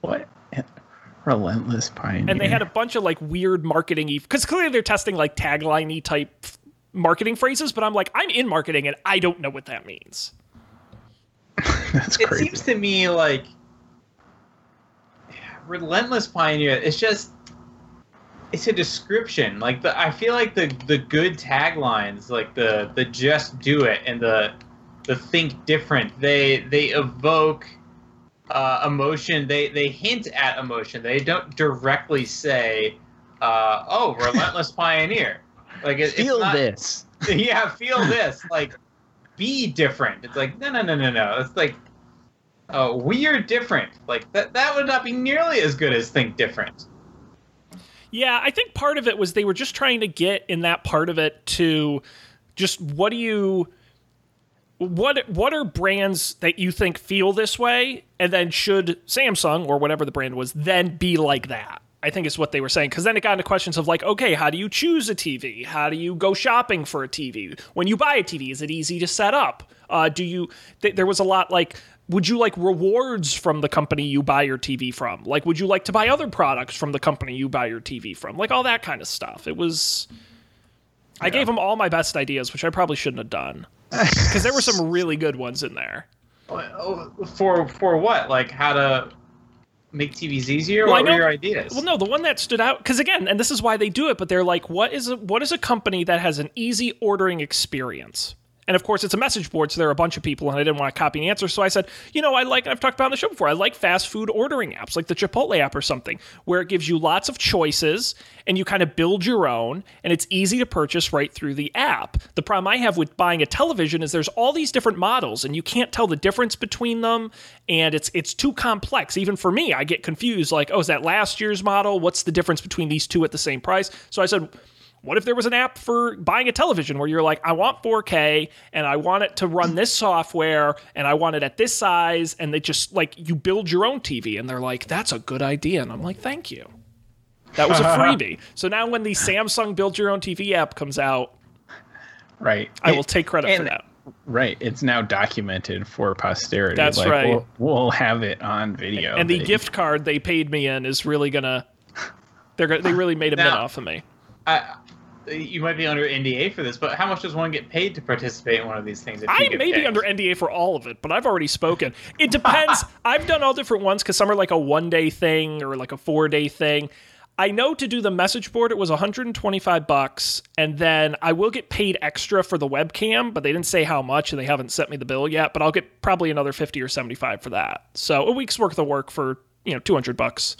What? Relentless pioneer. and they had a bunch of like weird marketing because clearly they're testing like tagline type marketing phrases but i'm like i'm in marketing and i don't know what that means That's crazy. it seems to me like relentless pioneer it's just it's a description like the i feel like the the good taglines like the the just do it and the the think different they they evoke uh, emotion they they hint at emotion they don't directly say uh, oh relentless pioneer like it, Feel not, this. yeah, feel this. Like, be different. It's like, no, no, no, no, no. It's like, uh, we're different. Like, that, that would not be nearly as good as think different. Yeah, I think part of it was they were just trying to get in that part of it to just what do you what what are brands that you think feel this way and then should Samsung or whatever the brand was then be like that. I think is what they were saying because then it got into questions of like, okay, how do you choose a TV? How do you go shopping for a TV? When you buy a TV, is it easy to set up? Uh, do you? Th- there was a lot like, would you like rewards from the company you buy your TV from? Like, would you like to buy other products from the company you buy your TV from? Like all that kind of stuff. It was. I gave him all my best ideas, which I probably shouldn't have done. Because there were some really good ones in there. Oh, For for what? Like how to make TVs easier? Well, what know- were your ideas? Well, no, the one that stood out because again, and this is why they do it. But they're like, what is a, what is a company that has an easy ordering experience? And of course, it's a message board, so there are a bunch of people, and I didn't want to copy and answer. So I said, you know, I like, and I've talked about on the show before, I like fast food ordering apps like the Chipotle app or something, where it gives you lots of choices and you kind of build your own, and it's easy to purchase right through the app. The problem I have with buying a television is there's all these different models, and you can't tell the difference between them, and it's it's too complex. Even for me, I get confused. Like, oh, is that last year's model? What's the difference between these two at the same price? So I said. What if there was an app for buying a television where you're like, I want 4K and I want it to run this software and I want it at this size and they just like you build your own TV and they're like, that's a good idea. And I'm like, thank you. That was a freebie. so now when the Samsung build your own TV app comes out, Right. I will take credit for that. Right. It's now documented for posterity. That's Like, right. We'll, we'll have it on video. And the gift card they paid me in is really gonna they're gonna, they really made a mint Now- off of me. I, you might be under NDA for this, but how much does one get paid to participate in one of these things? I may be under NDA for all of it, but I've already spoken. It depends. I've done all different ones because some are like a one day thing or like a four day thing. I know to do the message board, it was 125 bucks, and then I will get paid extra for the webcam, but they didn't say how much, and they haven't sent me the bill yet. But I'll get probably another 50 or 75 for that. So a week's worth of work for you know 200 bucks.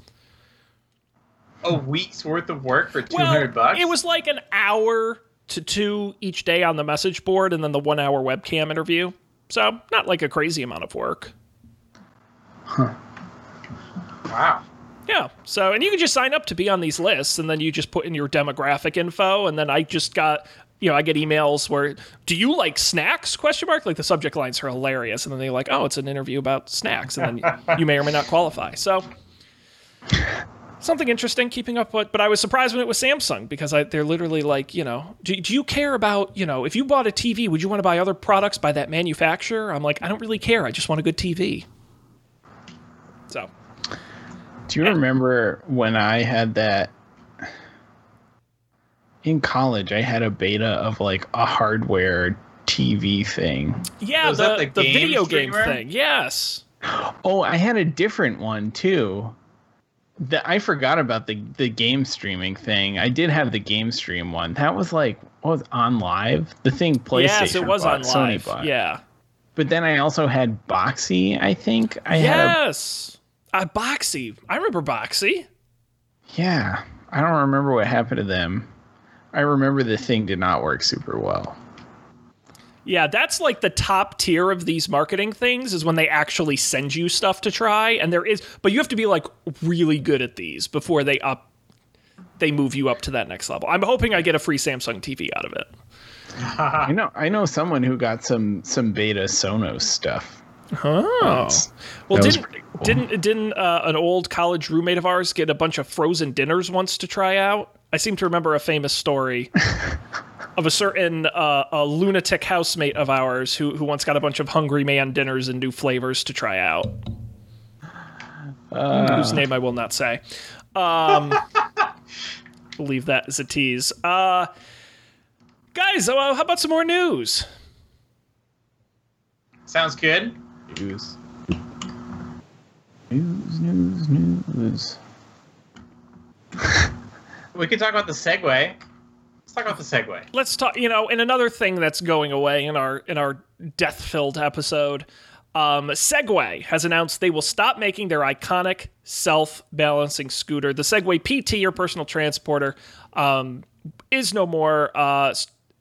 A week's worth of work for two hundred bucks. It was like an hour to two each day on the message board, and then the one hour webcam interview. So not like a crazy amount of work. wow. Yeah. So, and you can just sign up to be on these lists, and then you just put in your demographic info, and then I just got, you know, I get emails where, do you like snacks? Question mark. Like the subject lines are hilarious, and then they're like, oh, it's an interview about snacks, and then you, you may or may not qualify. So. Something interesting, keeping up with, but I was surprised when it was Samsung because I, they're literally like, you know, do, do you care about, you know, if you bought a TV, would you want to buy other products by that manufacturer? I'm like, I don't really care. I just want a good TV. So, Do you remember when I had that in college? I had a beta of like a hardware TV thing. Yeah, Was the, that the, the game video game streamer? thing. Yes. Oh, I had a different one too. The, I forgot about the the game streaming thing. I did have the game stream one. That was like what was OnLive. The thing PlayStation. yes, it was bought, on Sony live. bought. Yeah. But then I also had Boxee. I think I had. yes. Uh, Boxee. I remember Boxee. Yeah, I don't remember what happened to them. I remember the thing did not work super well. Yeah, that's like the top tier of these marketing things is when they actually send you stuff to try, and there is, but you have to be like really good at these before they up, they move you up to that next level. I'm hoping I get a free Samsung TV out of it. I know. I know someone who got some some beta Sonos stuff. Oh, well, that was didn't cool. didn't didn't uh, an old college roommate of ours get a bunch of frozen dinners once to try out? I seem to remember a famous story of a certain uh, a lunatic housemate of ours who who once got a bunch of Hungry Man dinners and new flavors to try out. Whose name I will not say. Um, we'll leave that as a tease. Uh, guys, uh, how about some more news? Sounds good. News. News, news, news. We could talk about the Segway. Let's talk about the Segway. let's talk you know and another thing that's going away in our in our death filled episode um, segway has announced they will stop making their iconic self-balancing scooter the segway pt your personal transporter um, is no more uh,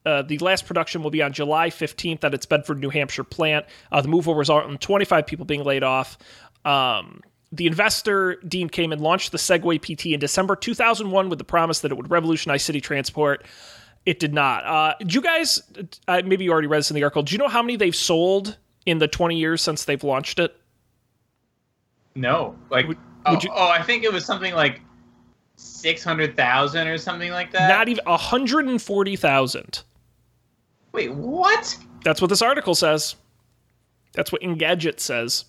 uh, the last production will be on July 15th at its Bedford, New Hampshire plant. Uh, the move will result in 25 people being laid off. Um, the investor, Dean Kamen, launched the Segway PT in December 2001 with the promise that it would revolutionize city transport. It did not. Uh, did you guys, uh, maybe you already read this in the article, do you know how many they've sold in the 20 years since they've launched it? No, like Would- oh, would you- oh, I think it was something like six hundred thousand or something like that. Not even 140,000. Wait, what? That's what this article says. That's what Engadget says.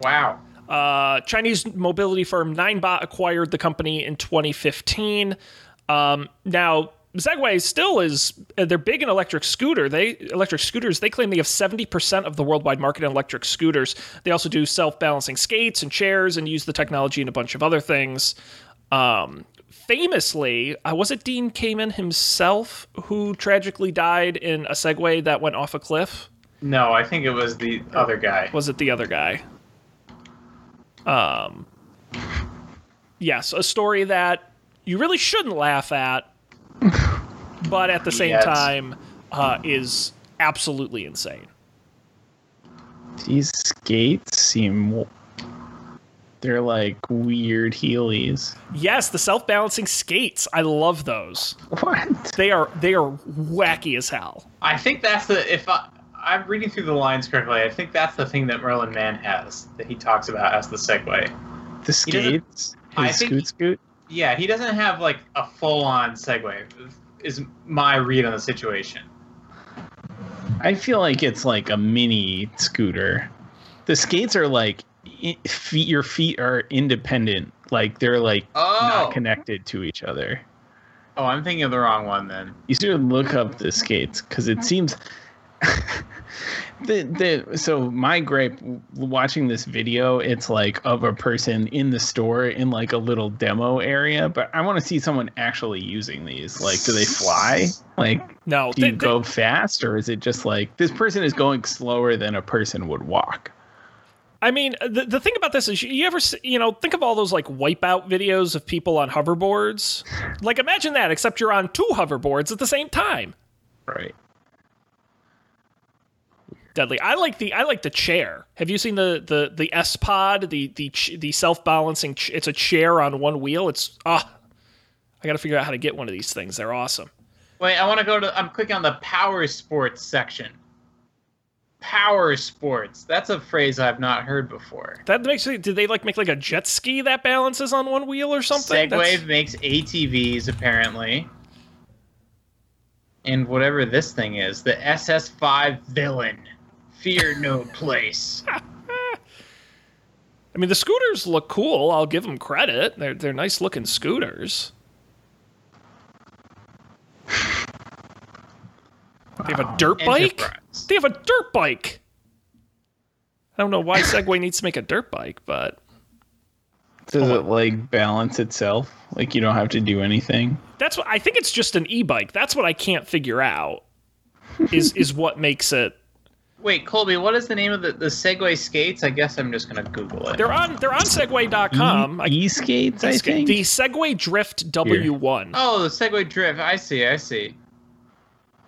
Wow. Uh, Chinese mobility firm Ninebot acquired the company in 2015. Um, now, Segway still is uh, they're big in electric scooter. They electric scooters. They claim they have seventy percent of the worldwide market in electric scooters. They also do self balancing skates and chairs and use the technology in a bunch of other things. Um, famously, uh, was it Dean Kamen himself who tragically died in a Segway that went off a cliff? No, I think it was the other guy. Was it the other guy? Um, yes, a story that you really shouldn't laugh at, but at the same Yes. time uh, is absolutely insane. These skates seem. They're like weird heelys. Yes, the self-balancing skates. I love those. What? They are they are wacky as hell. I think that's the if I, I'm reading through the lines correctly. I think that's the thing that Merlin Mann has that he talks about as the Segway. The skates? I think- scoot scoot? Yeah, he doesn't have like a full-on Segway. Is my read on the situation. I feel like it's like a mini scooter. The skates are like feet. Your feet are independent. Like they're like Oh, not connected to each other. oh, I'm thinking of the wrong one then. You should look up the skates because it seems. the the so my gripe watching this video it's like of a person in the store in like a little demo area but i want to see someone actually using these like do they fly like No, do you they- they- go fast or is it just like this person is going slower than a person would walk I mean, uh, the, the thing about this is, you ever, you know, think of all those like wipeout videos of people on hoverboards. Like, imagine that, except you're on two hoverboards at the same time. right Deadly. I like the I like the chair. Have you seen the the the S Pod, the the the self balancing? Ch- it's a chair on one wheel. It's ah, I got to figure out how to get one of these things. They're awesome. Wait, I want to go to. I'm clicking on the power sports section. Power sports. That's a phrase I've not heard before. That makes. Did they like make like a jet ski that balances on one wheel or something? Segway That's- makes ATVs apparently. And whatever this thing is, the SS5 villain. Fear no place. I mean, the scooters look cool. I'll give them credit. They're they're nice looking scooters. They have a dirt bike. Enterprise. They have a dirt bike. I don't know why Segway needs to make a dirt bike, but does it like balance itself like you don't have to do anything that's what I think. It's just an e-bike. That's what I can't figure out. Is is what makes it? Wait, Colby, what is the name of the, the Segway skates? I guess I'm just gonna Google it. They're on they're on Segway.com. I- e skates i think the Segway Drift W1. Oh, the Segway Drift. I see, I see.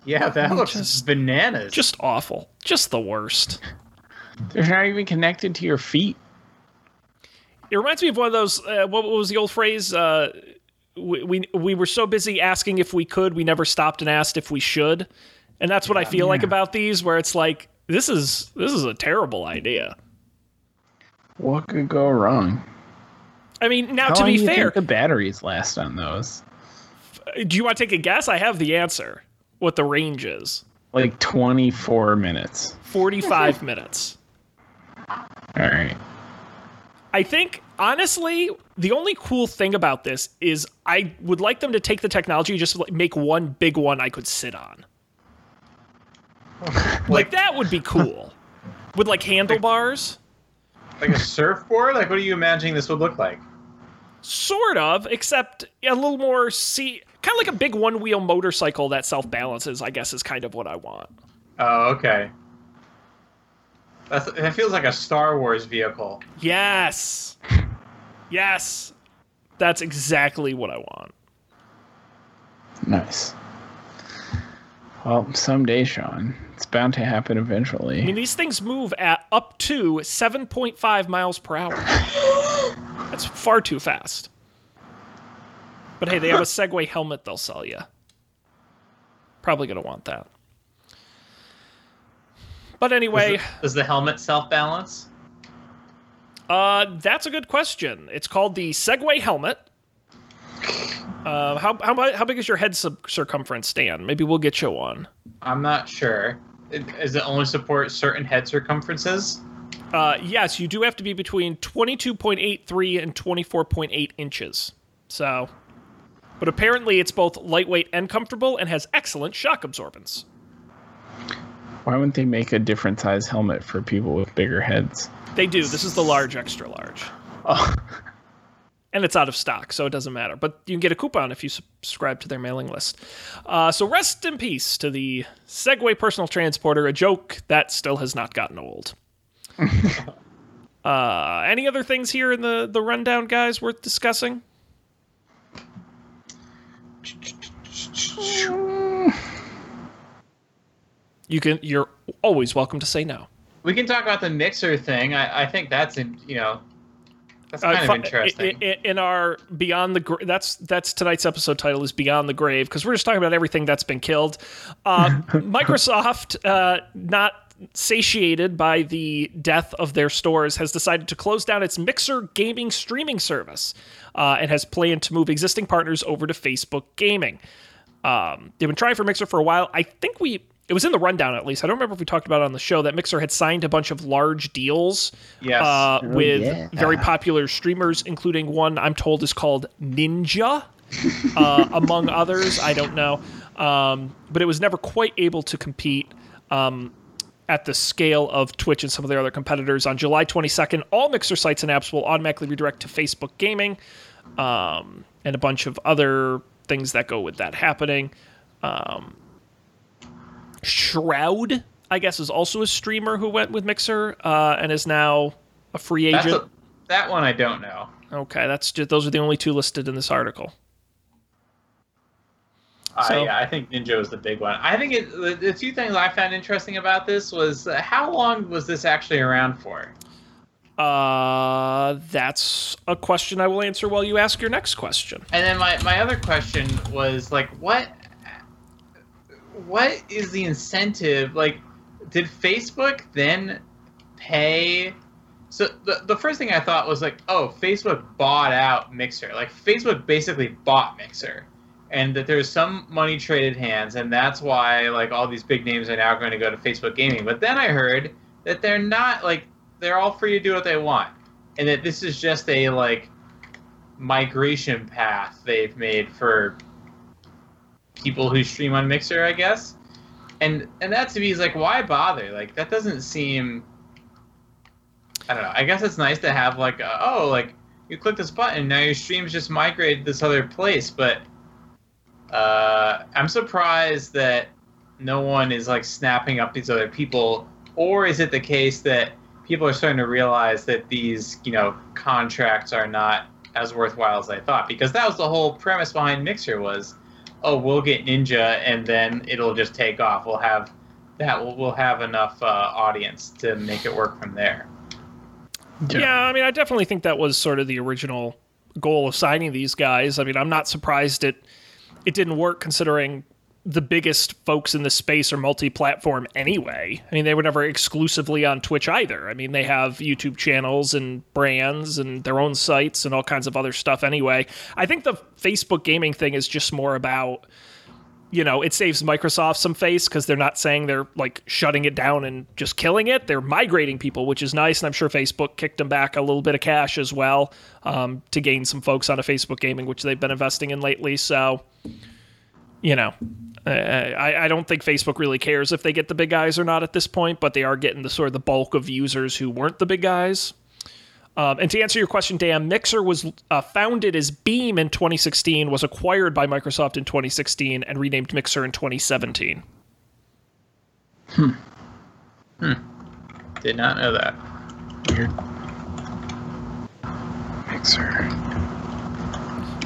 Yeah, that Oh, looks just- bananas. Just awful. Just the worst. they're not even connected to your feet It reminds me of one of those. Uh, what was the old phrase? Uh, we, we we were so busy asking if we could, we never stopped and asked if we should. And that's what I feel like about these, where it's like this is this is a terrible idea. what could go wrong I mean, now How to be fair, the batteries last on those do you want to take a guess? I have the answer. What the range is? like 24 minutes Forty-five minutes. all right I think honestly, the only cool thing about this is I would like them to take the technology and just like make one big one I could sit on. Like that would be cool. With like handlebars, like a surfboard? Like, what are you imagining this would look like? sort of, except a little more see kind of like a big one-wheel motorcycle that self-balances, I guess is kind of what I want. Oh, okay. That's, that feels like a Star Wars vehicle. Yes. Yes. That's exactly what I want. nice well someday sean it's bound to happen eventually I mean, these things move at up to 7.5 miles per hour. That's far too fast. But hey, they have a Segway helmet they'll sell you. Probably going to want that. But anyway, Does the helmet self balance? uh, that's a good question. It's called the Segway helmet. Uh, how, how, mu- how big is your head sub- circumference, Stan? Maybe we'll get you one. I'm not sure. It- Does it only support certain head circumferences? Uh, yes, you do have to be between 22.83 and 24.8 inches. So, but apparently it's both lightweight and comfortable and has excellent shock absorbance. Why wouldn't they make a different size helmet for people with bigger heads? They do. This is the large, extra large. Oh, and it's out of stock, so it doesn't matter. But you can get a coupon if you subscribe to their mailing list. Uh, so rest in peace to the Segway personal transporter, a joke that still has not gotten old. uh, any other things here in the the rundown, guys, worth discussing? You can. You're always welcome to say no. We can talk about the mixer thing. I, I think that's in, you know that's kind uh, of interesting. In, in, our beyond the Gra- that's that's tonight's episode title is beyond the grave because we're just talking about everything that's been killed. Uh, Microsoft, uh, not satiated by the death of their stores, has decided to close down its Mixer gaming streaming service uh, and has planned to move existing partners over to Facebook Gaming. Um, they've been trying for Mixer for a while. I think we it was in the rundown at least. I don't remember if we talked about it on the show that Mixer had signed a bunch of large deals yes. uh, oh, with yeah. very popular streamers, including one I'm told is called Ninja, uh, among others. I don't know, um, but it was never quite able to compete. Um, at the scale of Twitch and some of their other competitors. On July 22nd, all Mixer sites and apps will automatically redirect to Facebook Gaming, um, and a bunch of other things that go with that happening. Um, Shroud, I guess, is also a streamer who went with Mixer uh, and is now a free agent. A, that one I don't know. Okay, that's just those are the only two listed in this article. So, I, I think Ninja was the big one. I think it, the, the two things I found interesting about this was uh, how long was this actually around for? Uh, that's a question I will answer while you ask your next question. And then my, my other question was like, what what is the incentive? Like, did Facebook then pay? So the, the first thing I thought was like, oh, Facebook bought out Mixer. Like Facebook basically bought Mixer, and that there's some money traded hands, and that's why like all these big names are now going to go to Facebook Gaming. But then I heard that they're not like they're all free to do what they want, and that this is just a like migration path they've made for people who stream on Mixer, I guess. And and that to me is like, why bother? Like that doesn't seem. I don't know. I guess it's nice to have like, a, oh, like you click this button, now your stream's just migrated to this other place. But uh, I'm surprised that no one is like snapping up these other people, or is it the case that people are starting to realize that these, you know, contracts are not as worthwhile as I thought? Because that was the whole premise behind Mixer was oh, we'll get Ninja, and then it'll just take off. We'll have that. We'll, we'll have enough uh, audience to make it work from there. Yeah. yeah, I mean, I definitely think that was sort of the original goal of signing these guys. I mean, I'm not surprised it it didn't work considering the biggest folks in the space are multi-platform anyway. I mean, they were never exclusively on Twitch either. I mean, they have YouTube channels and brands and their own sites and all kinds of other stuff anyway. I think the Facebook gaming thing is just more about you know, it saves Microsoft some face because they're not saying they're like shutting it down and just killing it. They're migrating people, which is nice. And I'm sure Facebook kicked them back a little bit of cash as well um, to gain some folks onto Facebook gaming, which they've been investing in lately. So, you know, uh, I, I, don't think Facebook really cares if they get the big guys or not at this point, but they are getting the sort of the bulk of users who weren't the big guys. Um, and to answer your question, Dan, Mixer was uh, founded as Beam in 2016, was acquired by Microsoft in 2016, and renamed Mixer in 2017. Hmm. Hmm. Did not know that. Weird. Mixer.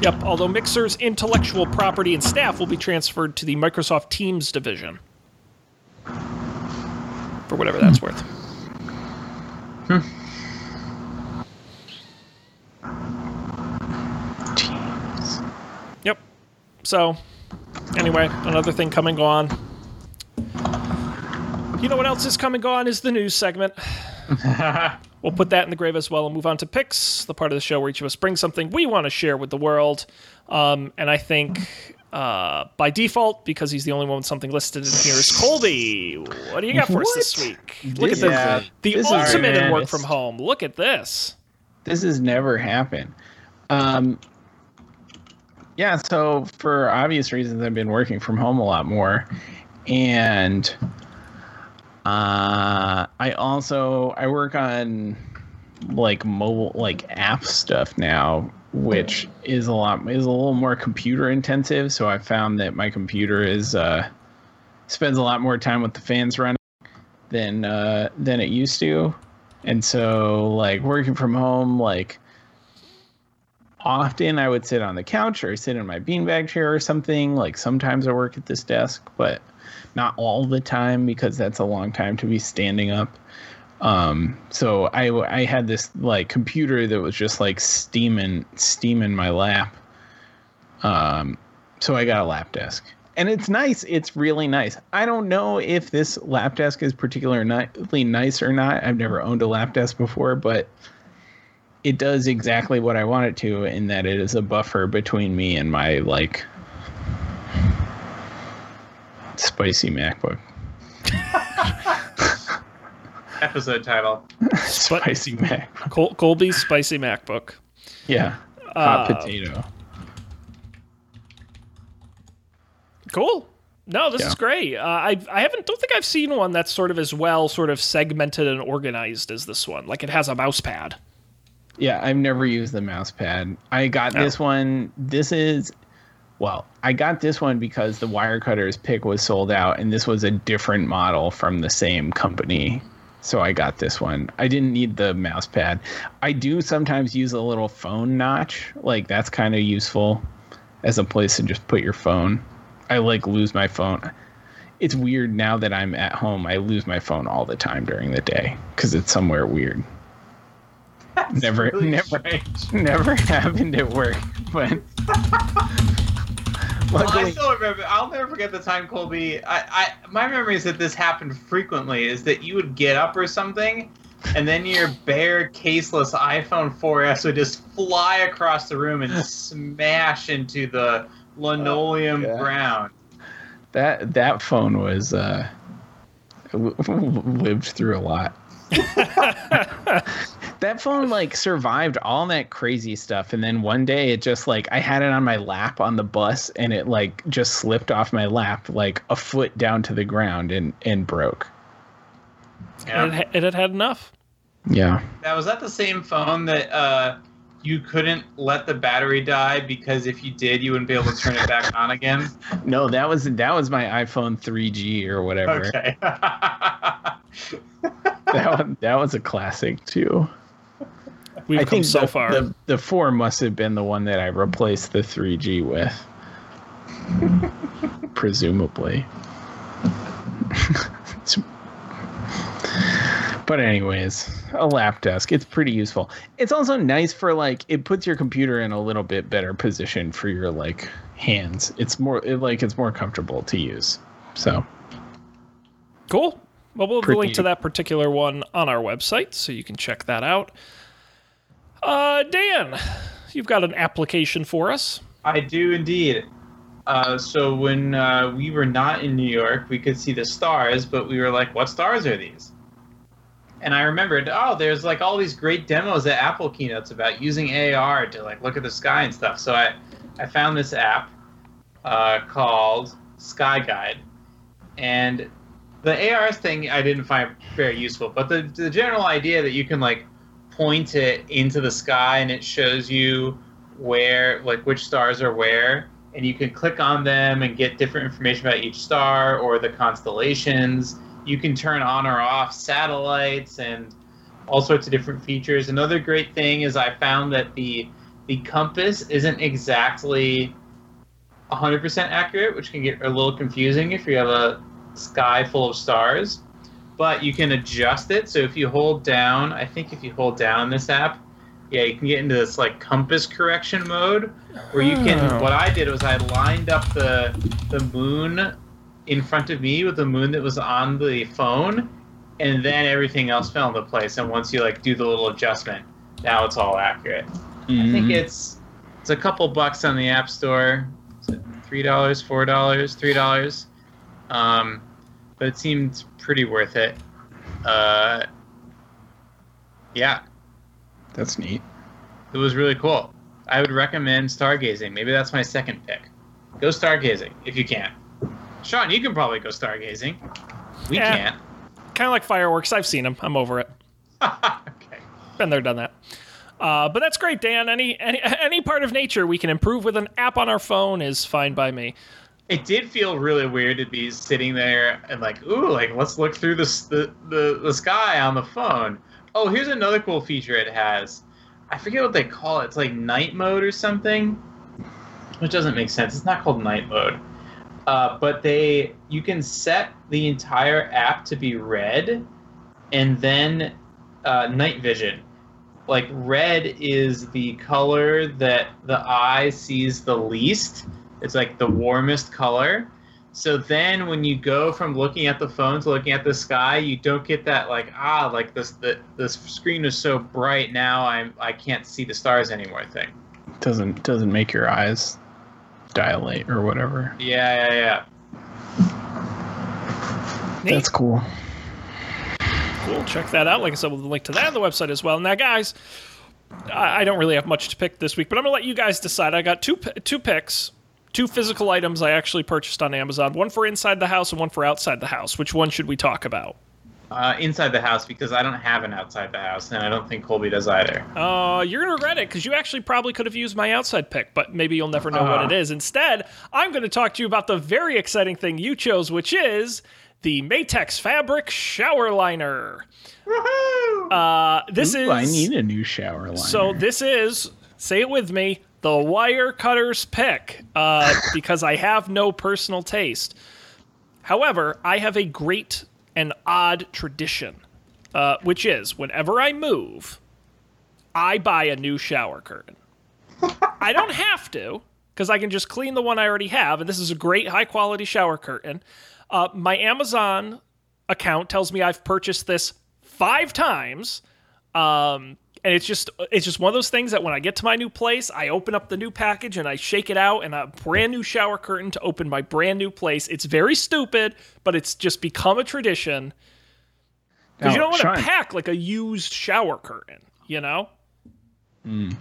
Yep, although Mixer's intellectual property and staff will be transferred to the Microsoft Teams division. For whatever that's worth. Hmm. Teams. Yep. So, anyway, another thing coming gone. You know what else is coming on is the news segment. we'll put that in the grave as well and move on to picks, the part of the show where each of us brings something we want to share with the world. Um, and I think uh, by default, because he's the only one with something listed in here, is Colby. What do you got for what? us this week? Look this at the, the ultimate in work from home. Look at this. This has never happened. Um, yeah, so for obvious reasons, I've been working from home a lot more, and uh, I also I work on like mobile like app stuff now, which is a lot is a little more computer intensive. So I found that my computer is uh, spends a lot more time with the fans running than uh, than it used to, and so like working from home like often I would sit on the couch or sit in my beanbag chair or something. Like sometimes I work at this desk, but not all the time because that's a long time to be standing up. Um, so I I had this like computer that was just like steaming steaming my lap. Um, so I got a lap desk. And it's nice. It's really nice. I don't know if this lap desk is particularly nice or not. I've never owned a lap desk before, but it does exactly what I want it to in that it is a buffer between me and my like spicy MacBook. Episode title. spicy Mac. Col- Colby's spicy MacBook. Yeah. Hot Uh, potato. Cool. No, this Yeah. is great. Uh, I I haven't don't think I've seen one that's sort of as well sort of segmented and organized as this one. Like it has a mouse pad. Yeah, I've never used the mouse pad. I got Oh. this one. This is well, I got this one because the Wirecutter's pick was sold out and this was a different model from the same company. So I got this one. I didn't need the mouse pad. I do sometimes use a little phone notch. Like that's kind of useful as a place to just put your phone. I like lose my phone. It's weird now that I'm at home. I lose my phone all the time during the day cuz it's somewhere weird. Never really never strange. never happened at work, but Well, I still remember. I'll never forget the time Colby. I, I, my memory is that this happened frequently. Is that you would get up or something, and then your bare, caseless iPhone 4S would just fly across the room and smash into the linoleum Oh, yeah. ground. that that phone was uh, lived through a lot. that phone like survived all that crazy stuff, and then one day it just like I had it on my lap on the bus, and it like just slipped off my lap like a foot down to the ground and and broke. Yeah. And it, it had had enough. Yeah. Now was that the same phone that uh, you couldn't let the battery die because if you did, you wouldn't be able to turn it back on again? No, that was that was my iPhone 3G or whatever. Okay. That one, that was a classic too. We've I come think so the, far. The, the four must have been the one that I replaced the 3G with. Presumably. It's- but anyways, a lap desk. It's pretty useful. It's also nice for like it puts your computer in a little bit better position for your like hands. It's more it, like it's more comfortable to use. So Cool. Well, we'll Pretty- link to that particular one on our website, so you can check that out. Uh, Dan, you've got an application for us. I do indeed. Uh, so when uh, we were not in New York, we could see the stars, but we were like, "What stars are these?" And I remembered, oh, there's like all these great demos at Apple keynotes about using AR to like look at the sky and stuff. So I, I found this app uh, called Sky Guide, and the ARS thing I didn't find very useful, but the the general idea that you can like point it into the sky and it shows you where like which stars are where and you can click on them and get different information about each star or the constellations. You can turn on or off satellites and all sorts of different features. Another great thing is i found that the the compass isn't exactly 100% accurate which can get a little confusing if you have a sky full of stars but you can adjust it. So if you hold down i think if you hold down this app yeah you can get into this like compass correction mode where you can Oh. what i did was i lined up the the moon in front of me with the moon that was on the phone and then everything else fell into place. And once you like do the little adjustment now it's all accurate. I Mm-hmm. think it's it's a couple bucks on the app store. Is it three dollars four dollars three dollars? Um but it seemed pretty worth it uh yeah that's neat. it was really cool I would recommend stargazing. Maybe that's my second pick. Go stargazing if you can. Sean, you can probably go stargazing. We Yeah. can't. Kind of like fireworks. I've seen them. I'm over it. okay. Been there, done that. Uh, but that's great, Dan. Any, any any part of nature we can improve with an app on our phone is fine by me. It did feel really weird to be sitting there and like, ooh, like let's look through the, the the sky on the phone. Oh, here's another cool feature it has. I forget what they call it. It's like night mode or something, which doesn't make sense. It's not called night mode. Uh, but they you can set the entire app to be red, and then uh, night vision. Like red is the color that the eye sees the least. It's like the warmest color. So then when you go from looking at the phone to looking at the sky, you don't get that like ah like this the the screen is so bright now I'm I can't see the stars anymore thing. Doesn't doesn't make your eyes dilate or whatever. Yeah, yeah, yeah. Neat. That's cool. Cool. Check that out. Like I said, we'll link to that on the website as well. Now, guys, I, I don't really have much to pick this week, but I'm gonna let you guys decide. I got two two picks, two physical items I actually purchased on Amazon. One for inside the house and one for outside the house. Which one should we talk about? Uh, inside the house because I don't have an outside the house, and I don't think Colby does either. Uh, you're gonna regret it because you actually probably could have used my outside pick, but maybe you'll never know what Uh-huh. it is. Instead, I'm going to talk to you about the very exciting thing you chose, which is the Maytex Fabric Shower Liner. Woohoo! Uh, this Ooh, is I need a new shower liner. So this is, say it with me, the Wirecutter's pick, uh, because I have no personal taste. However, I have a great and odd tradition, uh, which is whenever I move, I buy a new shower curtain. I don't have to, because I can just clean the one I already have, and this is a great high quality shower curtain. Uh, my Amazon account tells me I've purchased this five times. Um, and it's just it's just one of those things that when I get to my new place, I open up the new package and I shake it out and a brand new shower curtain to open my brand new place. It's very stupid, but it's just become a tradition because you don't want to pack like a used shower curtain, you know? Hmm.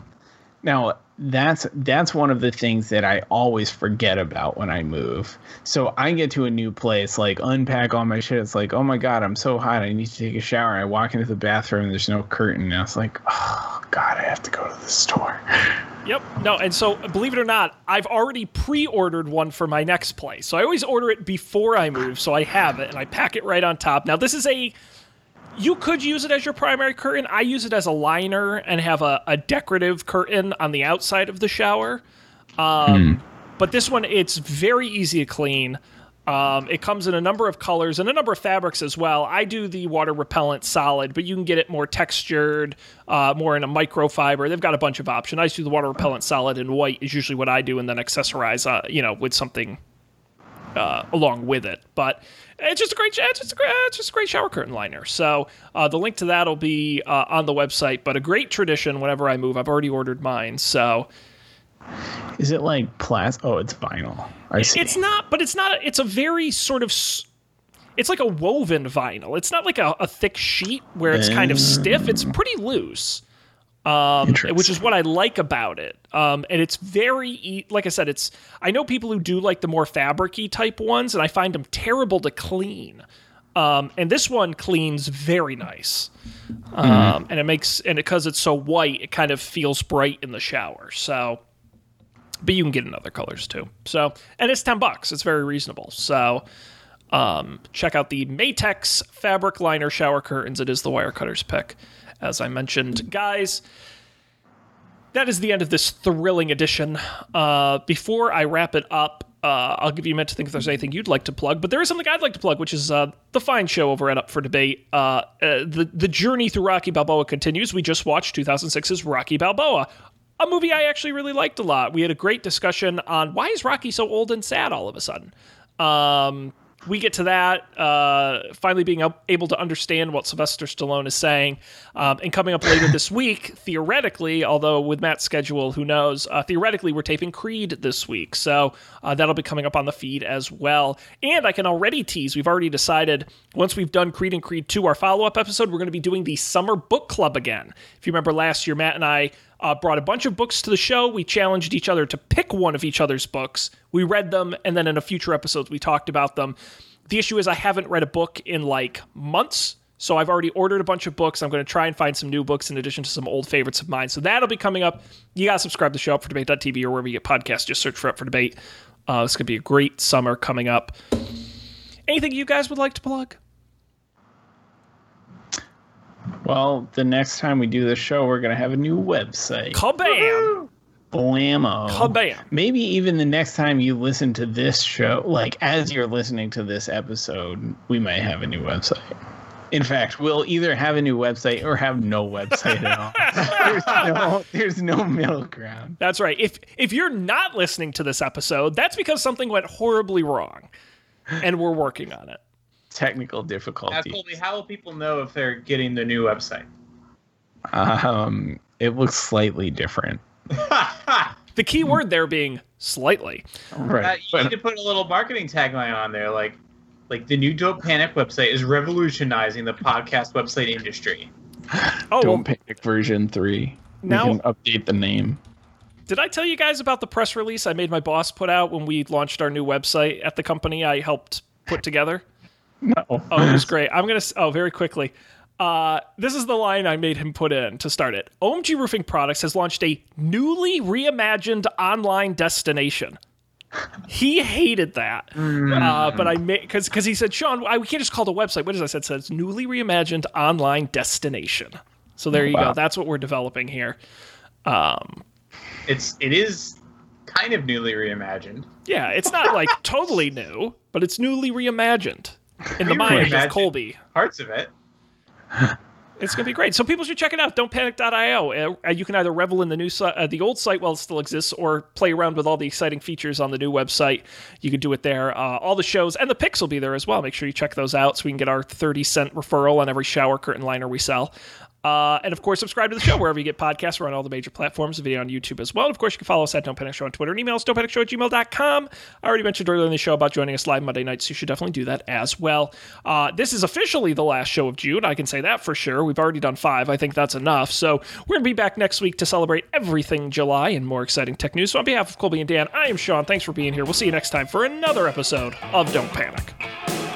Now that's that's one of the things that I always forget about when I move. So I get to a new place, like unpack all my shit. It's like, oh my god, I'm so hot. I need to take a shower. I walk into the bathroom. and There's no curtain. And I was like, oh god, I have to go to the store. Yep. No, and so believe it or not, I've already pre-ordered one for my next place. So I always order it before I move, so I have it and I pack it right on top. Now this is a you could use it as your primary curtain. I use it as a liner and have a, a decorative curtain on the outside of the shower. Um, But this one, it's very easy to clean. Um, it comes in a number of colors and a number of fabrics as well. I do the water repellent solid, but you can get it more textured, uh, more in a microfiber. They've got a bunch of options. I just do the water repellent solid and white is usually what I do, and then accessorize, uh, you know, with something uh, along with it. But it's just a great, it's just a great, it's just a great shower curtain liner. So uh, the link to that will be uh, on the website. But a great tradition whenever I move. I've already ordered mine, so Is it like plastic? Oh, it's vinyl. I see. it's not. But it's not. It's a very sort of. It's like a woven vinyl. It's not like a, a thick sheet where it's kind of stiff. It's pretty loose. Um, which is what I like about it. Um, and it's very, e- like I said, it's. I know people who do like the more fabricy type ones, and I find them terrible to clean. Um, and this one cleans very nice, um, and it makes and because it's so white, it kind of feels bright in the shower. So, but you can get in other colors too. So, and it's ten bucks. It's very reasonable. So, um, check out the Maytex fabric liner shower curtains. It is the Wirecutter's pick, as I mentioned, guys. That is the end of this thrilling edition. Uh, before I wrap it up, uh, I'll give you a minute to think if there's anything you'd like to plug. But there is something I'd like to plug, which is uh, the fine show over at Up for Debate. Uh, uh, the the journey through Rocky Balboa continues. We just watched 2006's Rocky Balboa, a movie I actually really liked a lot. We had a great discussion on why is Rocky so old and sad all of a sudden. Um, we get to that, uh, finally being able to understand what Sylvester Stallone is saying. Um, and coming up later this week, theoretically, although with Matt's schedule, who knows, uh, theoretically, we're taping Creed this week. So uh, that'll be coming up on the feed as well. And I can already tease, we've already decided once we've done Creed and Creed 2, our follow up episode, we're going to be doing the Summer Book Club again. If you remember last year, Matt and I uh, brought a bunch of books to the show. We challenged each other to pick one of each other's books. We read them, and then in a future episode, we talked about them. The issue is I haven't read a book in like months. So I've already ordered a bunch of books. I'm going to try and find some new books in addition to some old favorites of mine. So that'll be coming up. You got to subscribe to the show up for debate.tv or wherever you get podcasts. Just search for up for debate. Uh, to be a great summer coming up. Anything you guys would like to plug? Well, the next time we do this show, we're gonna have a new website. Kabam! Blammo. Kabam! Maybe even the next time you listen to this show, like as you're listening to this episode, we might have a new website. In fact, we'll either have a new website or have no website at all. there's, no, there's no middle ground. That's right. If if you're not listening to this episode, that's because something went horribly wrong, and we're working on it. Technical Now, difficulty. Colby, how will people know if they're getting the new website? Um, it looks slightly different. The key word there being slightly. Right. Uh, you but- need to put a little marketing tagline on there, like, like the new Don't Panic website is revolutionizing the podcast website industry. Oh, Don't Panic version three. Now- we can update the name. did I tell you guys about the press release I made my boss put out when we launched our new website at the company I helped put together? No. Oh, it was great. I'm gonna. Oh, very quickly. Uh, this is the line I made him put in to start it. OMG Roofing Products has launched a newly reimagined online destination. He hated that, uh, but I made because because he said, Sean, I, we can't just call it a website. What does I said? It says newly reimagined online destination. So there you go. That's what we're developing here. Um, It's it is kind of newly reimagined. Yeah, it's not like totally new, but it's newly reimagined in the mind of Reimagined. Colby. Parts of it. It's gonna be great. So people should check it out. Don'tPanic.io. Uh, you can either revel in the new si- uh, the old site while it still exists, or play around with all the exciting features on the new website. You can do it there. Uh, all the shows and the picks will be there as well. Make sure you check those out so we can get our thirty cent referral on every shower curtain liner we sell. Uh, and of course, subscribe to the show wherever you get podcasts. We're on all the major platforms, the video on YouTube as well. And of course, you can follow us at Don't Panic Show on Twitter and email us, don'tpanicshow at gmail.com. I already mentioned earlier in the show about joining us live Monday nights, so you should definitely do that as well. Uh, this is officially the last show of June. I can say that for sure. We've already done five. I think that's enough. So we're going to be back next week to celebrate everything July and more exciting tech news. So on behalf of Colby and Dan, I am Sean. Thanks for being here. We'll see you next time for another episode of Don't Panic.